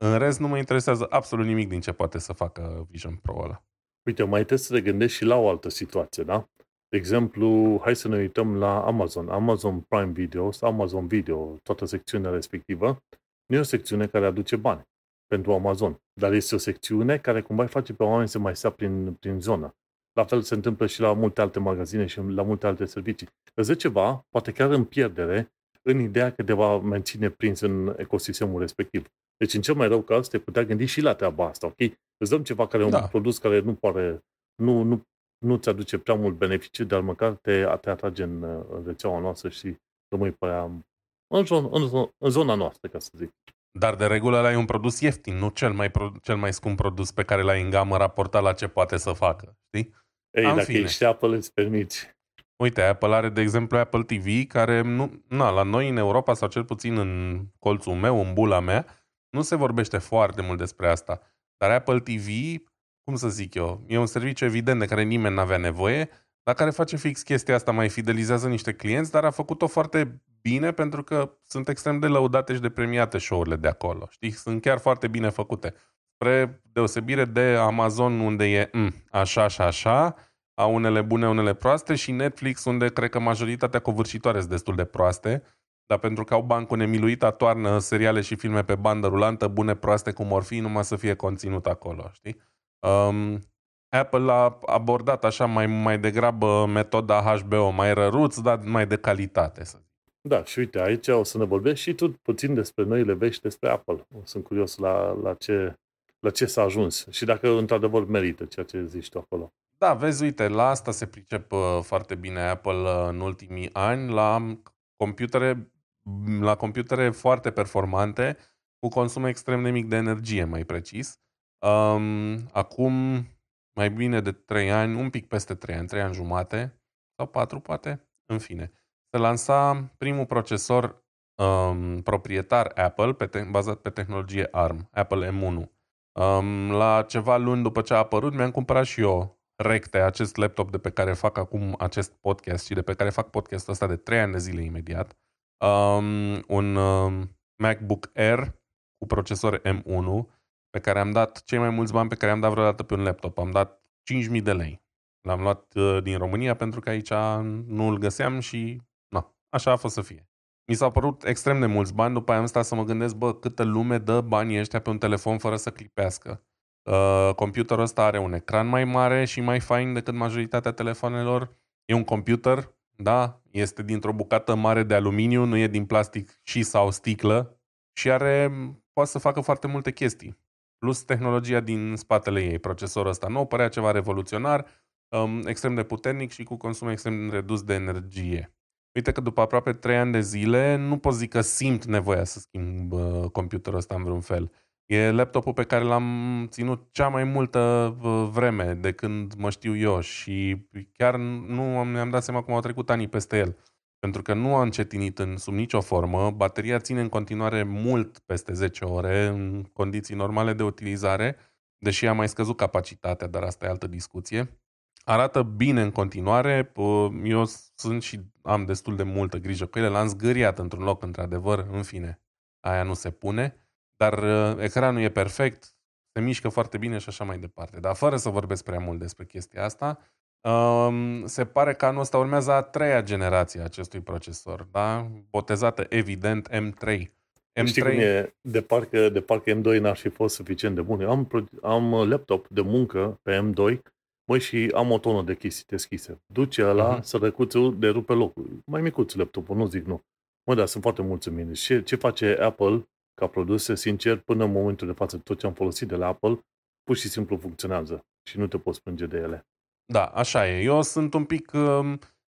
În rest, nu mă interesează absolut nimic din ce poate să facă Vision Pro ăla. Uite, mai trebuie să te gândești și la o altă situație, da? De exemplu, hai să ne uităm la Amazon. Amazon Prime Video sau Amazon Video, toată secțiunea respectivă, nu e o secțiune care aduce bani pentru Amazon. Dar este o secțiune care cumva îi face pe oameni să mai stea prin, prin zonă. La fel se întâmplă și la multe alte magazine și la multe alte servicii. Îți ceva, poate chiar în pierdere, în ideea că te va menține prins în ecosistemul respectiv. Deci, în cel mai rău caz, te putea gândi și la treaba asta, ok? Îți dăm ceva care e da. un produs care nu pare, nu, nu, nu ți aduce prea mult beneficiu, dar măcar te, te atrage în, în rețeaua noastră și rămâi pe aia în, zon, în, în zona noastră, ca să zic. Dar de regulă ăla e un produs ieftin, nu cel mai, cel mai scump produs pe care l-ai în gamă raportat la ce poate să facă, știi? Ei, Am dacă fine. ești Apple, îți permiți. Uite, Apple are, de exemplu, Apple TV, care, nu, na, la noi în Europa, sau cel puțin în colțul meu, în bula mea, nu se vorbește foarte mult despre asta. Dar Apple TV, cum să zic eu, e un serviciu evident de care nimeni n-avea nevoie, dar care face fix chestia asta, mai fidelizează niște clienți, dar a făcut-o foarte bine pentru că sunt extrem de lăudate și de premiate show-urile de acolo. Știi, sunt chiar foarte bine făcute. Spre deosebire de Amazon unde e m, mm, așa și așa, a unele bune, unele proaste și Netflix unde cred că majoritatea covârșitoare sunt destul de proaste, dar pentru că au bancul nemiluit, toarnă seriale și filme pe bandă rulantă, bune, proaste, cum or fi, numai să fie conținut acolo, știi? Um, Apple a abordat așa mai, mai degrabă metoda HBO, mai răruț, dar mai de calitate, să zic. Da, și uite, aici o să ne vorbești și tu puțin despre noile vești despre Apple. Sunt curios la, la, ce, la ce s-a ajuns și dacă într-adevăr merită ceea ce zici tu acolo. Da, vezi, uite, la asta se pricep uh, foarte bine Apple uh, în ultimii ani, la computere, la computere foarte performante, cu consum extrem de mic de energie, mai precis. Um, acum mai bine de 3 ani, un pic peste 3 ani, 3 ani jumate, sau 4 poate, în fine. Se lansa primul procesor um, proprietar Apple pe te- bazat pe tehnologie ARM, Apple M1. Um, la ceva luni după ce a apărut, mi-am cumpărat și eu recte acest laptop de pe care fac acum acest podcast și de pe care fac podcastul ăsta de 3 ani de zile imediat. Um, un um, MacBook Air cu procesor M1 pe care am dat cei mai mulți bani pe care am dat vreodată pe un laptop. Am dat 5.000 de lei. L-am luat uh, din România pentru că aici nu îl găseam și na, așa a fost să fie. Mi s-au părut extrem de mulți bani, după aia am stat să mă gândesc, bă, câtă lume dă banii ăștia pe un telefon fără să clipească. Uh, computerul ăsta are un ecran mai mare și mai fain decât majoritatea telefonelor. E un computer, da, este dintr-o bucată mare de aluminiu, nu e din plastic și sau sticlă și are, poate să facă foarte multe chestii plus tehnologia din spatele ei. Procesorul ăsta nou părea ceva revoluționar, um, extrem de puternic și cu consum extrem redus de energie. Uite că după aproape 3 ani de zile nu pot zic că simt nevoia să schimb uh, computerul ăsta în vreun fel. E laptopul pe care l-am ținut cea mai multă uh, vreme de când mă știu eu și chiar nu mi-am dat seama cum au trecut anii peste el pentru că nu a încetinit în sub nicio formă, bateria ține în continuare mult peste 10 ore în condiții normale de utilizare, deși a mai scăzut capacitatea, dar asta e altă discuție. Arată bine în continuare, eu sunt și am destul de multă grijă cu ele, l-am zgâriat într-un loc, într-adevăr, în fine, aia nu se pune, dar uh, ecranul e perfect, se mișcă foarte bine și așa mai departe. Dar fără să vorbesc prea mult despre chestia asta, Um, se pare că anul ăsta urmează a treia generație a acestui procesor, da? botezată evident M3. M3... Știi cum e? De parcă, de parcă M2 n-ar fi fost suficient de bun. Eu am, am laptop de muncă pe M2 Măi, și am o tonă de chestii deschise. Duce la uh-huh. sărăcuțul de rupe locul. Mai micuț laptopul, nu zic nu. Mă, da, sunt foarte mulțumit. Și ce face Apple ca produse, sincer, până în momentul de față, tot ce am folosit de la Apple, pur și simplu funcționează și nu te poți plânge de ele. Da, așa e. Eu sunt un pic uh,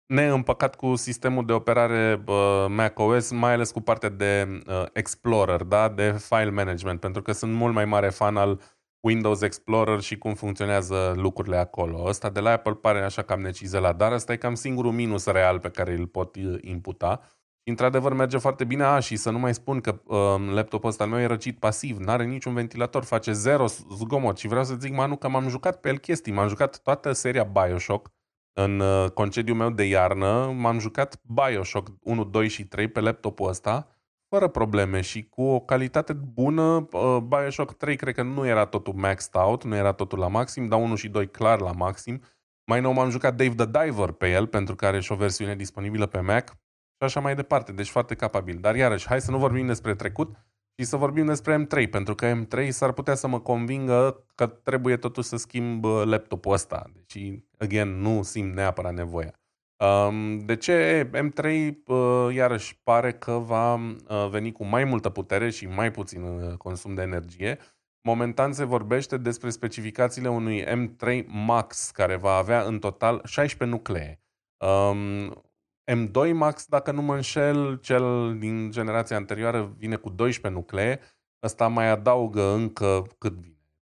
neîmpăcat cu sistemul de operare uh, macOS, mai ales cu partea de uh, Explorer, da, de file management, pentru că sunt mult mai mare fan al Windows Explorer și cum funcționează lucrurile acolo. Ăsta de la Apple pare așa cam necizelat, dar ăsta e cam singurul minus real pe care îl pot uh, imputa. Într-adevăr merge foarte bine, a, și să nu mai spun că uh, laptopul ăsta al meu e răcit pasiv, nu are niciun ventilator, face zero zgomot. Și vreau să zic, Manu, că m-am jucat pe el chestii, m-am jucat toată seria Bioshock, în uh, concediul meu de iarnă, m-am jucat Bioshock 1, 2 și 3 pe laptopul ăsta, fără probleme și cu o calitate bună. Uh, Bioshock 3 cred că nu era totul maxed out, nu era totul la maxim, dar 1 și 2 clar la maxim. Mai nou m-am jucat Dave the Diver pe el, pentru că are și o versiune disponibilă pe Mac și așa mai departe, deci foarte capabil. Dar iarăși, hai să nu vorbim despre trecut, și să vorbim despre M3, pentru că M3 s-ar putea să mă convingă că trebuie totuși să schimb uh, laptopul ăsta. Deci, again, nu simt neapărat nevoia. Um, de ce M3 uh, iarăși pare că va uh, veni cu mai multă putere și mai puțin consum de energie? Momentan se vorbește despre specificațiile unui M3 Max, care va avea în total 16 nuclee. Um, M2 Max, dacă nu mă înșel, cel din generația anterioară vine cu 12 nuclee. Ăsta mai adaugă încă cât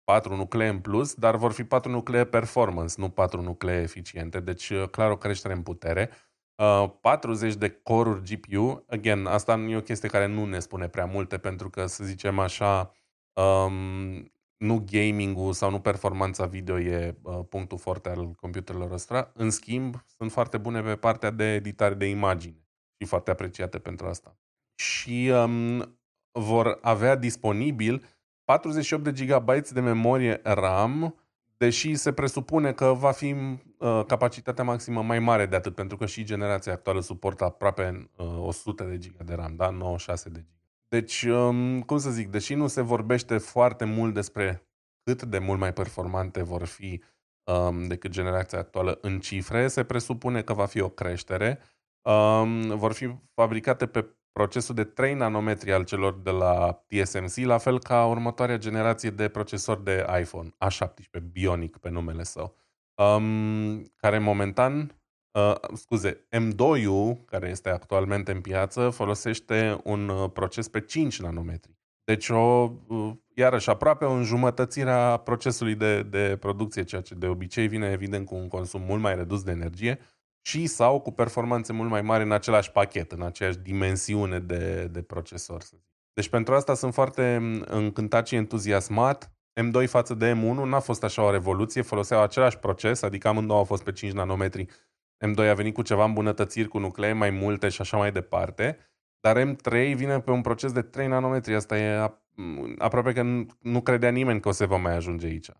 vine? 4 nuclee în plus, dar vor fi 4 nuclee performance, nu 4 nuclee eficiente, deci uh, clar o creștere în putere. Uh, 40 de core GPU, again, asta nu e o chestie care nu ne spune prea multe, pentru că, să zicem așa, um, nu gaming-ul sau nu performanța video e uh, punctul forte al computerelor ăsta. În schimb, sunt foarte bune pe partea de editare de imagine și foarte apreciate pentru asta. Și um, vor avea disponibil 48 de GB de memorie RAM, deși se presupune că va fi uh, capacitatea maximă mai mare de atât, pentru că și generația actuală suportă aproape uh, 100 de GB de RAM, da? 96 de GB. Deci, um, cum să zic, deși nu se vorbește foarte mult despre cât de mult mai performante vor fi um, decât generația actuală în cifre, se presupune că va fi o creștere. Um, vor fi fabricate pe procesul de 3 nanometri al celor de la TSMC, la fel ca următoarea generație de procesori de iPhone, A17 Bionic pe numele său, um, care momentan Uh, scuze, M2-ul, care este actualmente în piață, folosește un uh, proces pe 5 nanometri. Deci, o, uh, iarăși, aproape o înjumătățire a procesului de, de producție, ceea ce de obicei vine, evident, cu un consum mult mai redus de energie și sau cu performanțe mult mai mari în același pachet, în aceeași dimensiune de, de procesor. Deci, pentru asta sunt foarte mm, încântat și entuziasmat. M2 față de M1 n-a fost așa o revoluție, foloseau același proces, adică amândouă au fost pe 5 nanometri M2 a venit cu ceva îmbunătățiri, cu nuclee mai multe și așa mai departe, dar M3 vine pe un proces de 3 nanometri. Asta e aproape că nu credea nimeni că o să va mai ajunge aici.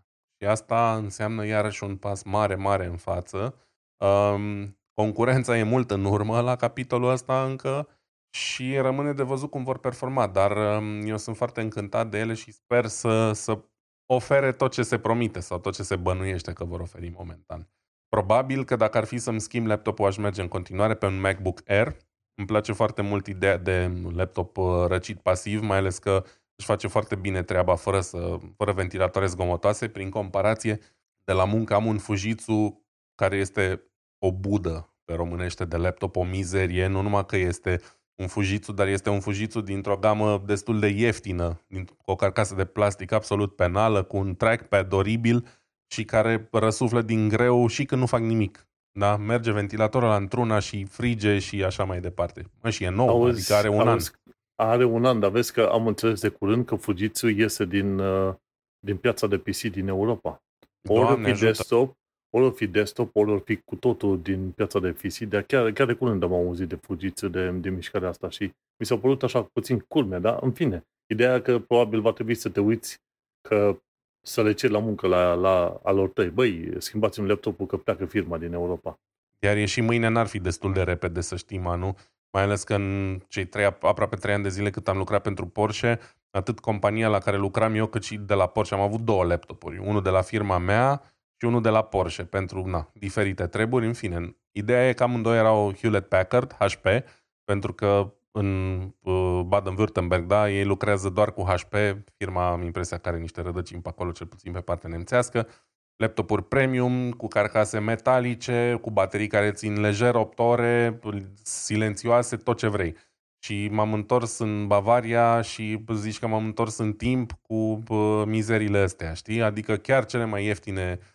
Și asta înseamnă iarăși un pas mare, mare în față. Um, concurența e mult în urmă la capitolul ăsta încă și rămâne de văzut cum vor performa, dar um, eu sunt foarte încântat de ele și sper să, să ofere tot ce se promite sau tot ce se bănuiește că vor oferi momentan. Probabil că dacă ar fi să-mi schimb laptopul, aș merge în continuare pe un MacBook Air. Îmi place foarte mult ideea de laptop uh, răcit pasiv, mai ales că își face foarte bine treaba fără, să, fără ventilatoare zgomotoase. Prin comparație, de la muncă am un Fujitsu care este o budă pe românește de laptop, o mizerie, nu numai că este un Fujitsu, dar este un Fujitsu dintr-o gamă destul de ieftină, cu o carcasă de plastic absolut penală, cu un trackpad oribil și care răsuflă din greu și când nu fac nimic. Da? Merge ventilatorul la într-una și frige și așa mai departe. Mă, și e nou, auzi, adică are un auzi, an. Are un an, dar vezi că am înțeles de curând că Fujitsu iese din, uh, din piața de PC din Europa. Ori fi desktop, ori fi desktop, ori fi cu totul din piața de PC. De chiar, chiar de curând am auzit de Fujitsu, de, de mișcarea asta și mi s-a părut așa puțin culme, dar în fine. Ideea că probabil va trebui să te uiți că să le ceri la muncă la, la alor tăi. Băi, schimbați un laptopul că pleacă firma din Europa. Iar e și mâine n-ar fi destul de repede, să știm, Manu. Mai ales că în cei trei, aproape trei ani de zile cât am lucrat pentru Porsche, atât compania la care lucram eu, cât și de la Porsche, am avut două laptopuri. Unul de la firma mea și unul de la Porsche pentru na, diferite treburi. În fine, ideea e că amândoi erau Hewlett-Packard, HP, pentru că în uh, Baden-Württemberg, da, ei lucrează doar cu HP, firma am impresia că are niște rădăcini pe acolo, cel puțin pe partea nemțească, laptopuri premium cu carcase metalice, cu baterii care țin lejer 8 ore, silențioase, tot ce vrei. Și m-am întors în Bavaria și zici că m-am întors în timp cu uh, mizerile astea, știi? Adică chiar cele mai ieftine uh,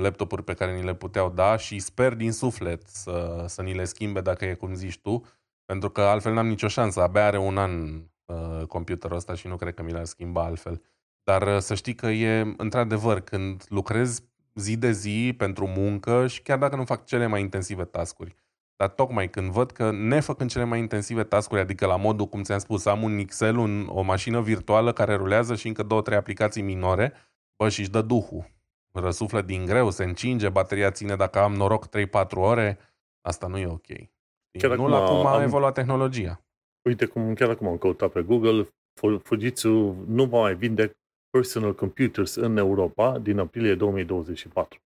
laptopuri pe care ni le puteau da și sper din suflet să, să ni le schimbe dacă e cum zici tu, pentru că altfel n-am nicio șansă. Abia are un an uh, computerul ăsta și nu cred că mi l-ar schimba altfel. Dar uh, să știi că e, într-adevăr, când lucrezi zi de zi pentru muncă și chiar dacă nu fac cele mai intensive tascuri, dar tocmai când văd că nefăcând cele mai intensive tascuri, adică la modul, cum ți-am spus, am un Excel, un, o mașină virtuală care rulează și încă două, trei aplicații minore, bă, și își dă duhul. Răsuflă din greu, se încinge, bateria ține dacă am noroc 3-4 ore, asta nu e ok. Chiar nu la cum a am... evoluat tehnologia. Uite, cum chiar acum am căutat pe Google, Fujitsu nu va mai vinde personal computers în Europa din aprilie 2024.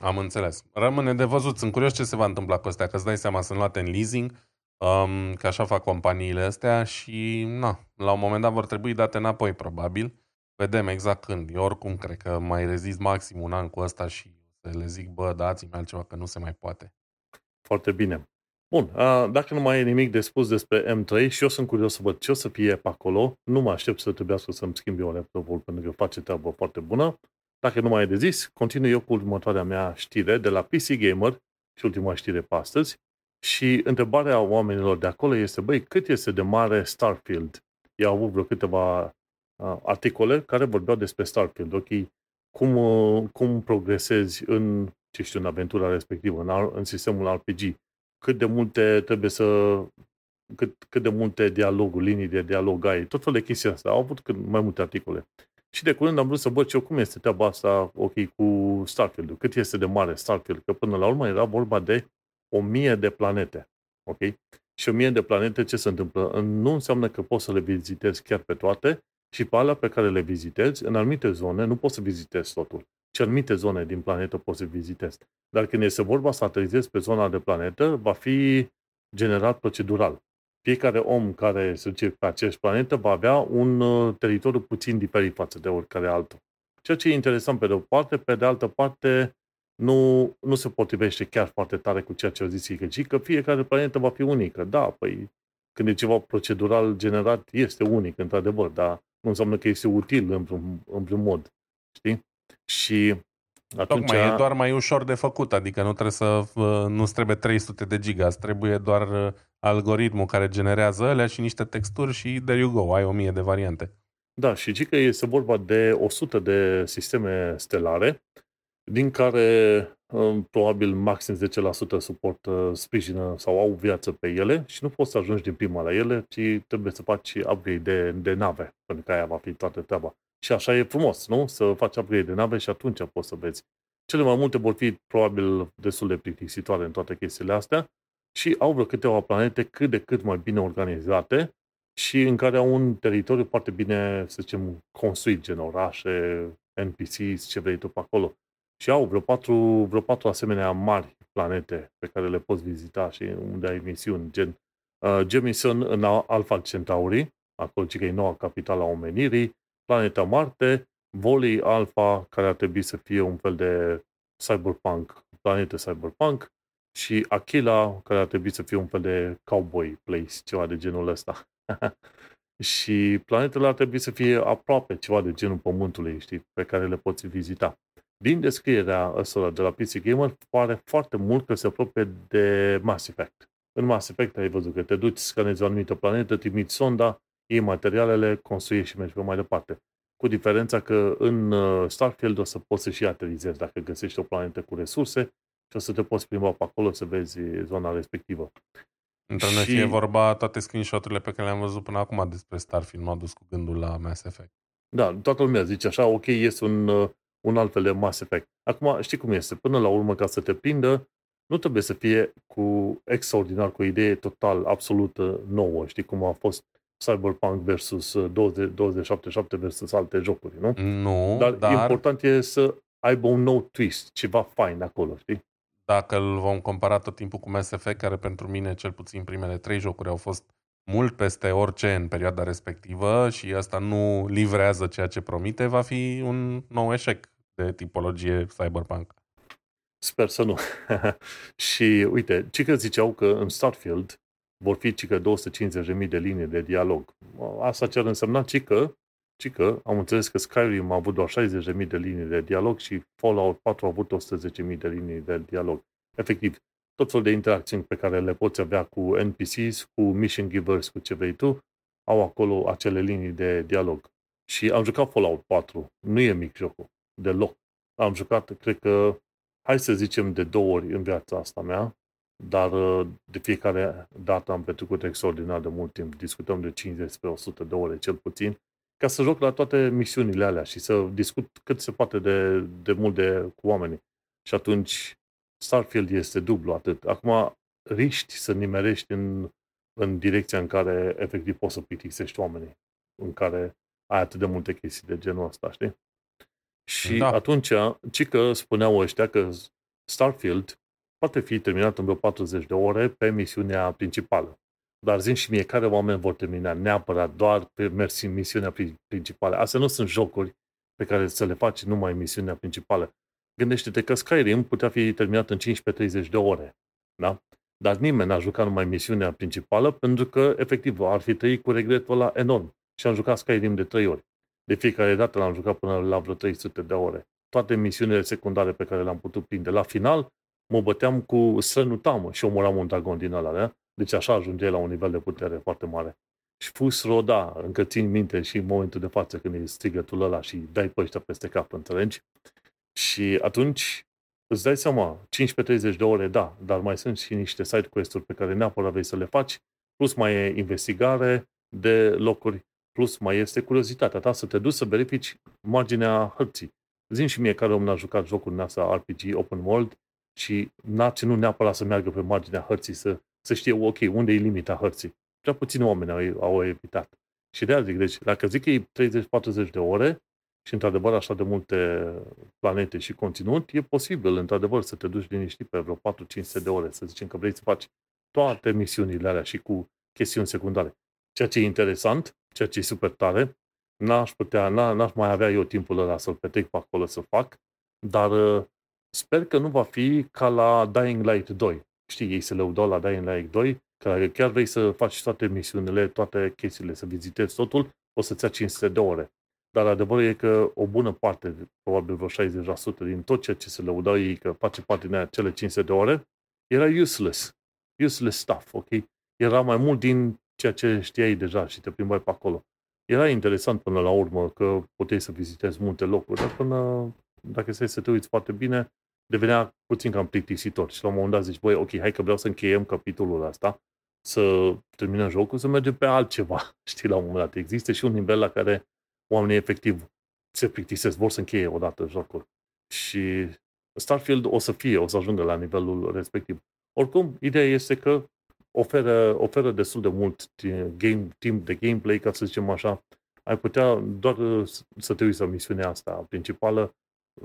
Am înțeles. Rămâne de văzut. Sunt curios ce se va întâmpla cu astea, că îți dai seama, sunt luate în leasing, um, că așa fac companiile astea și na, la un moment dat vor trebui date înapoi, probabil. Vedem exact când. Eu oricum cred că mai rezist maxim un an cu asta și să le zic, bă, dați-mi altceva, că nu se mai poate. Foarte bine. Bun, dacă nu mai e nimic de spus despre M3 și eu sunt curios să văd ce o să fie pe acolo, nu mă aștept să trebuiască să-mi schimb eu laptopul pentru că face treabă foarte bună. Dacă nu mai e de zis, continui eu cu următoarea mea știre de la PC Gamer și ultima știre pe astăzi. Și întrebarea oamenilor de acolo este, băi, cât este de mare Starfield? Ei au avut vreo câteva uh, articole care vorbeau despre Starfield, ok? Cum, uh, cum progresezi în, ce știu, în aventura respectivă, în, în sistemul RPG cât de multe trebuie să cât, cât de multe dialoguri, linii de dialog ai, tot felul de chestii astea. Au avut cât mai multe articole. Și de curând am vrut să văd eu cum este treaba asta, ok, cu Starfield. Cât este de mare Starfield? Că până la urmă era vorba de o mie de planete. Ok? Și o mie de planete ce se întâmplă? Nu înseamnă că poți să le vizitezi chiar pe toate și pe alea pe care le vizitezi, în anumite zone, nu poți să vizitezi totul ce anumite zone din planetă poți să vizitezi. Dar când este vorba să aterizezi pe zona de planetă, va fi generat procedural. Fiecare om care se duce pe aceeași planetă va avea un uh, teritoriu puțin diferit față de oricare altul. Ceea ce e interesant pe de o parte, pe de altă parte nu, nu se potrivește chiar foarte tare cu ceea ce a zis Icăci, că fiecare planetă va fi unică. Da, păi când e ceva procedural generat, este unic, într-adevăr, dar nu înseamnă că este util în vreun, în vreun mod. Știi? Și atunci... Tocmai e doar mai ușor de făcut, adică nu trebuie să nu trebuie 300 de giga, trebuie doar uh, algoritmul care generează alea și niște texturi și there you go, ai 1000 de variante. Da, și ci că este vorba de 100 de sisteme stelare, din care um, probabil maxim 10% suportă, sprijină sau au viață pe ele și nu poți să ajungi din prima la ele, ci trebuie să faci upgrade de, de nave, pentru că aia va fi toată treaba. Și așa e frumos, nu? Să faci upgrade de nave și atunci poți să vezi. Cele mai multe vor fi probabil destul de plictisitoare în toate chestiile astea și au vreo câteva planete cât de cât mai bine organizate și în care au un teritoriu foarte bine, să zicem, construit, gen orașe, NPCs, ce vrei tu pe acolo. Și au vreo patru, vreo patru asemenea mari planete pe care le poți vizita și unde ai misiuni, gen uh, Jemison în Alpha Centauri, acolo ce e noua capitală a omenirii, Planeta Marte, Voli Alpha, care ar trebui să fie un fel de cyberpunk, planetă cyberpunk, și Aquila, care ar trebui să fie un fel de cowboy place, ceva de genul ăsta. și planetele ar trebui să fie aproape ceva de genul Pământului, știi, pe care le poți vizita. Din descrierea asta de la PC Gamer, pare foarte mult că se apropie de Mass Effect. În Mass Effect ai văzut că te duci, scanezi o anumită planetă, trimiți sonda, iei materialele, construiești și mergi pe mai departe. Cu diferența că în uh, Starfield o să poți să și aterizezi dacă găsești o planetă cu resurse și o să te poți plimba pe acolo să vezi zona respectivă. Între și... fie vorba, toate screenshot-urile pe care le-am văzut până acum despre Starfield m-au dus cu gândul la Mass Effect. Da, toată lumea zice așa, ok, este un, uh, un alt fel de Mass Effect. Acum, știi cum este, până la urmă, ca să te prindă, nu trebuie să fie cu extraordinar, cu o idee total, absolută nouă, știi cum a fost Cyberpunk versus 2077 uh, versus alte jocuri, nu? Nu, dar, dar important e să aibă un nou twist, ceva fain acolo, știi? Dacă îl vom compara tot timpul cu Mass Effect, care pentru mine, cel puțin primele trei jocuri, au fost mult peste orice în perioada respectivă și asta nu livrează ceea ce promite, va fi un nou eșec de tipologie cyberpunk. Sper să nu. și uite, ce că ziceau că în Starfield vor fi cică 250.000 de linii de dialog. Asta ce ar însemna cică, cică, am înțeles că Skyrim a avut doar 60.000 de linii de dialog și Fallout 4 a avut 110.000 de linii de dialog. Efectiv, tot felul de interacțiuni pe care le poți avea cu NPCs, cu mission givers, cu ce vrei tu, au acolo acele linii de dialog. Și am jucat Fallout 4. Nu e mic jocul. Deloc. Am jucat, cred că, hai să zicem, de două ori în viața asta mea, dar uh, de fiecare dată am petrecut extraordinar de mult timp. Discutăm de 50 spre 100 de ore, cel puțin, ca să joc la toate misiunile alea și să discut cât se poate de, de mult de, cu oamenii. Și atunci Starfield este dublu atât. Acum riști să nimerești în, în direcția în care efectiv poți să plictisești oamenii, în care ai atât de multe chestii de genul ăsta, știi? Și da. atunci, ci că spuneau ăștia că Starfield poate fi terminat în vreo 40 de ore pe misiunea principală. Dar zic și mie, care oameni vor termina neapărat doar pe mersi în misiunea principală? Astea nu sunt jocuri pe care să le faci numai în misiunea principală. Gândește-te că Skyrim putea fi terminat în 15-30 de ore. Da? Dar nimeni n-a jucat numai misiunea principală pentru că, efectiv, ar fi trăit cu regretul ăla enorm. Și am jucat Skyrim de 3 ori. De fiecare dată l-am jucat până la vreo 300 de ore. Toate misiunile secundare pe care le-am putut prinde. La final, mă băteam cu Sănutamă și omoram un dragon din ăla, da? Deci așa ajungeai la un nivel de putere foarte mare. Și Fus roda, încă țin minte și în momentul de față când e strigătul ăla și dai pe ăștia peste cap, înțelegi? Și atunci îți dai seama, 15-30 de ore, da, dar mai sunt și niște side quest-uri pe care neapărat vrei să le faci, plus mai e investigare de locuri, plus mai este curiozitatea ta să te duci să verifici marginea hărții. Zim și mie care om n-a jucat jocul din asta RPG Open World și n-a ținut neapărat să meargă pe marginea hărții, să, să știe, ok, unde e limita hărții. Prea puțini oameni au, au evitat. Și de aia zic, deci, dacă zic că e 30-40 de ore, și într-adevăr așa de multe planete și conținut, e posibil într-adevăr să te duci liniștit pe vreo 4-500 de ore, să zicem că vrei să faci toate misiunile alea și cu chestiuni secundare. Ceea ce e interesant, ceea ce e super tare, n-aș putea, n-aș mai avea eu timpul ăla să-l petrec pe acolo să fac, dar uh, sper că nu va fi ca la Dying Light 2. Știi, ei se lăudau la Dying Light 2, că chiar vrei să faci toate misiunile, toate chestiile, să vizitezi totul, o să-ți ia 500 de ore. Dar adevărul e că o bună parte, probabil vreo 60% din tot ceea ce se lăudau ei că face parte din cele 500 de ore, era useless. Useless stuff, ok? Era mai mult din ceea ce știai deja și te plimbai pe acolo. Era interesant până la urmă că puteai să vizitezi multe locuri, dar până, dacă stai să te uiți foarte bine, devenea puțin cam plictisitor. Și la un moment dat zici, băi, ok, hai că vreau să încheiem capitolul ăsta, să terminăm jocul, să mergem pe altceva. Știi, la un moment dat. Există și un nivel la care oamenii efectiv se plictisesc, vor să încheie odată jocul. Și Starfield o să fie, o să ajungă la nivelul respectiv. Oricum, ideea este că oferă, oferă destul de mult game, timp de gameplay, ca să zicem așa. Ai putea doar să te uiți la misiunea asta principală,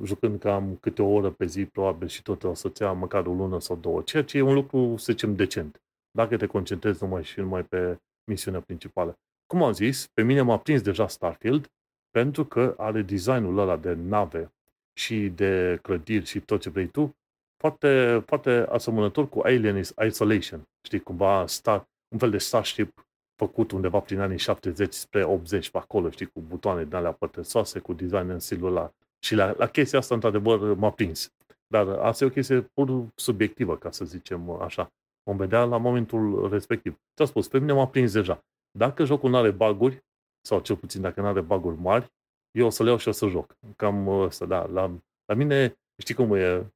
jucând cam câte o oră pe zi, probabil, și tot o să-ți ia măcar o lună sau două, ceea ce e un lucru, să zicem, decent. Dacă te concentrezi numai și numai pe misiunea principală. Cum am zis, pe mine m-a prins deja Starfield pentru că are designul ăla de nave și de clădiri și tot ce vrei tu, foarte, foarte asemănător cu Alien Isolation. Știi, cumva star, un fel de Starship făcut undeva prin anii 70 spre 80 pe acolo, știi, cu butoane din alea pătăsoase, cu design în stilul ăla. Și la, la chestia asta, într-adevăr, m-a prins. Dar asta e o chestie pur subiectivă, ca să zicem așa. Vom vedea la momentul respectiv. Ce-a spus? Pe mine m-a prins deja. Dacă jocul nu are baguri, sau cel puțin dacă nu are baguri mari, eu o să le iau și o să joc. Cam ăsta, da. La, la mine, știi cum e,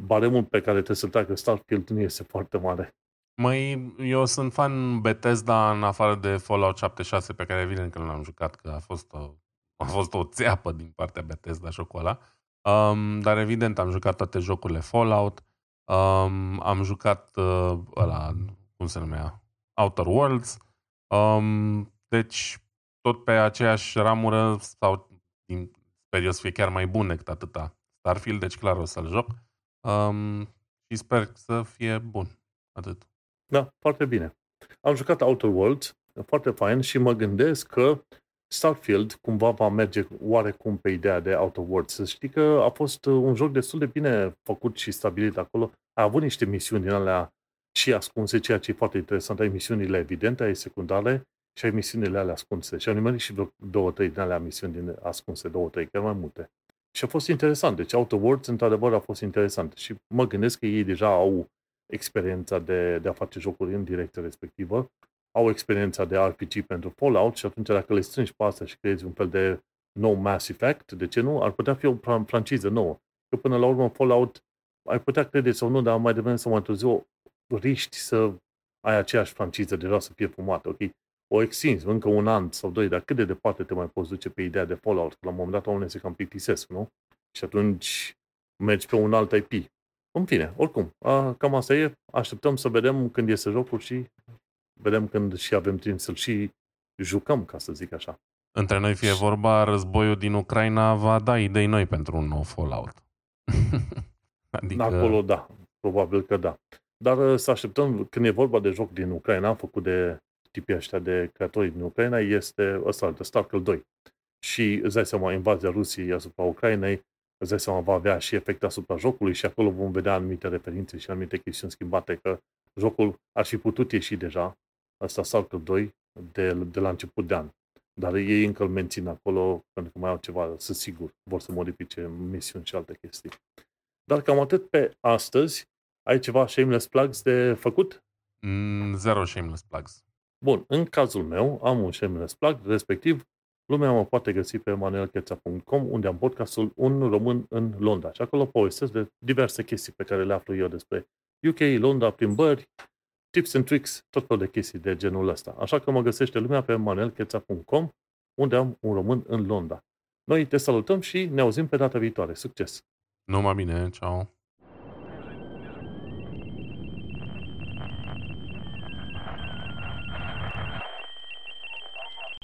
baremul pe care trebuie să-l treacă Starfield nu este foarte mare. Măi, eu sunt fan Bethesda în afară de Fallout 76 pe care evident că nu l-am jucat, că a fost o, a fost o țeapă din partea Bethesda jocul ăla. Um, dar evident am jucat toate jocurile Fallout. Um, am jucat uh, ăla, cum se numea? Outer Worlds. Um, deci, tot pe aceeași ramură sau din, sper eu să fie chiar mai bun decât atâta Starfield, deci clar o să-l joc. Um, și sper să fie bun. Atât. Da, foarte bine. Am jucat Outer Worlds, foarte fain și mă gândesc că Starfield cumva va merge oarecum pe ideea de Outer Worlds. Să știi că a fost un joc destul de bine făcut și stabilit acolo. A avut niște misiuni din alea și ascunse, ceea ce e foarte interesant. Ai misiunile evidente, ai secundare și ai misiunile alea ascunse. Și am nimerit și vreo două, trei din alea misiuni din ascunse, două, trei, chiar mai multe. Și a fost interesant. Deci Outer Worlds, într-adevăr, a fost interesant. Și mă gândesc că ei deja au experiența de, de a face jocuri în direcția respectivă, au experiența de RPG pentru Fallout și atunci dacă le strângi pe asta și creezi un fel de nou Mass Effect, de ce nu? Ar putea fi o franciză nouă. Că până la urmă Fallout, ai putea crede sau nu, dar mai devreme sau mai târziu riști să ai aceeași franciză deja să fie fumată, ok? O extinzi încă un an sau doi, dar cât de departe te mai poți duce pe ideea de Fallout? La un moment dat oamenii se cam plictisesc, nu? Și atunci mergi pe un alt IP. În fine, oricum, a, cam asta e. Așteptăm să vedem când iese jocul și vedem când și avem timp să-l și jucăm, ca să zic așa. Între noi fie vorba, războiul din Ucraina va da idei noi pentru un nou Fallout. adică... Acolo, da. Probabil că da. Dar uh, să așteptăm, când e vorba de joc din Ucraina, făcut de tipii ăștia de creatori din Ucraina, este ăsta, de Starkle 2. Și îți dai seama, invazia Rusiei asupra Ucrainei îți dai seama, va avea și efect asupra jocului și acolo vom vedea anumite referințe și anumite chestiuni schimbate, că jocul ar fi putut ieși deja, asta Stalker 2, de, de la început de an. Dar ei încă îl mențin acolo, pentru că mai au ceva, să sigur, vor să modifice misiuni și alte chestii. Dar cam atât pe astăzi. Ai ceva shameless plugs de făcut? Mm, zero shameless plugs. Bun, în cazul meu am un shameless plug, respectiv Lumea mă poate găsi pe manuelcheța.com, unde am podcastul Un român în Londra. Și acolo povestesc de diverse chestii pe care le aflu eu despre UK, Londra, plimbări, tips and tricks, tot felul de chestii de genul ăsta. Așa că mă găsește lumea pe manuelcheța.com, unde am un român în Londra. Noi te salutăm și ne auzim pe data viitoare. Succes! Numai bine, ceau!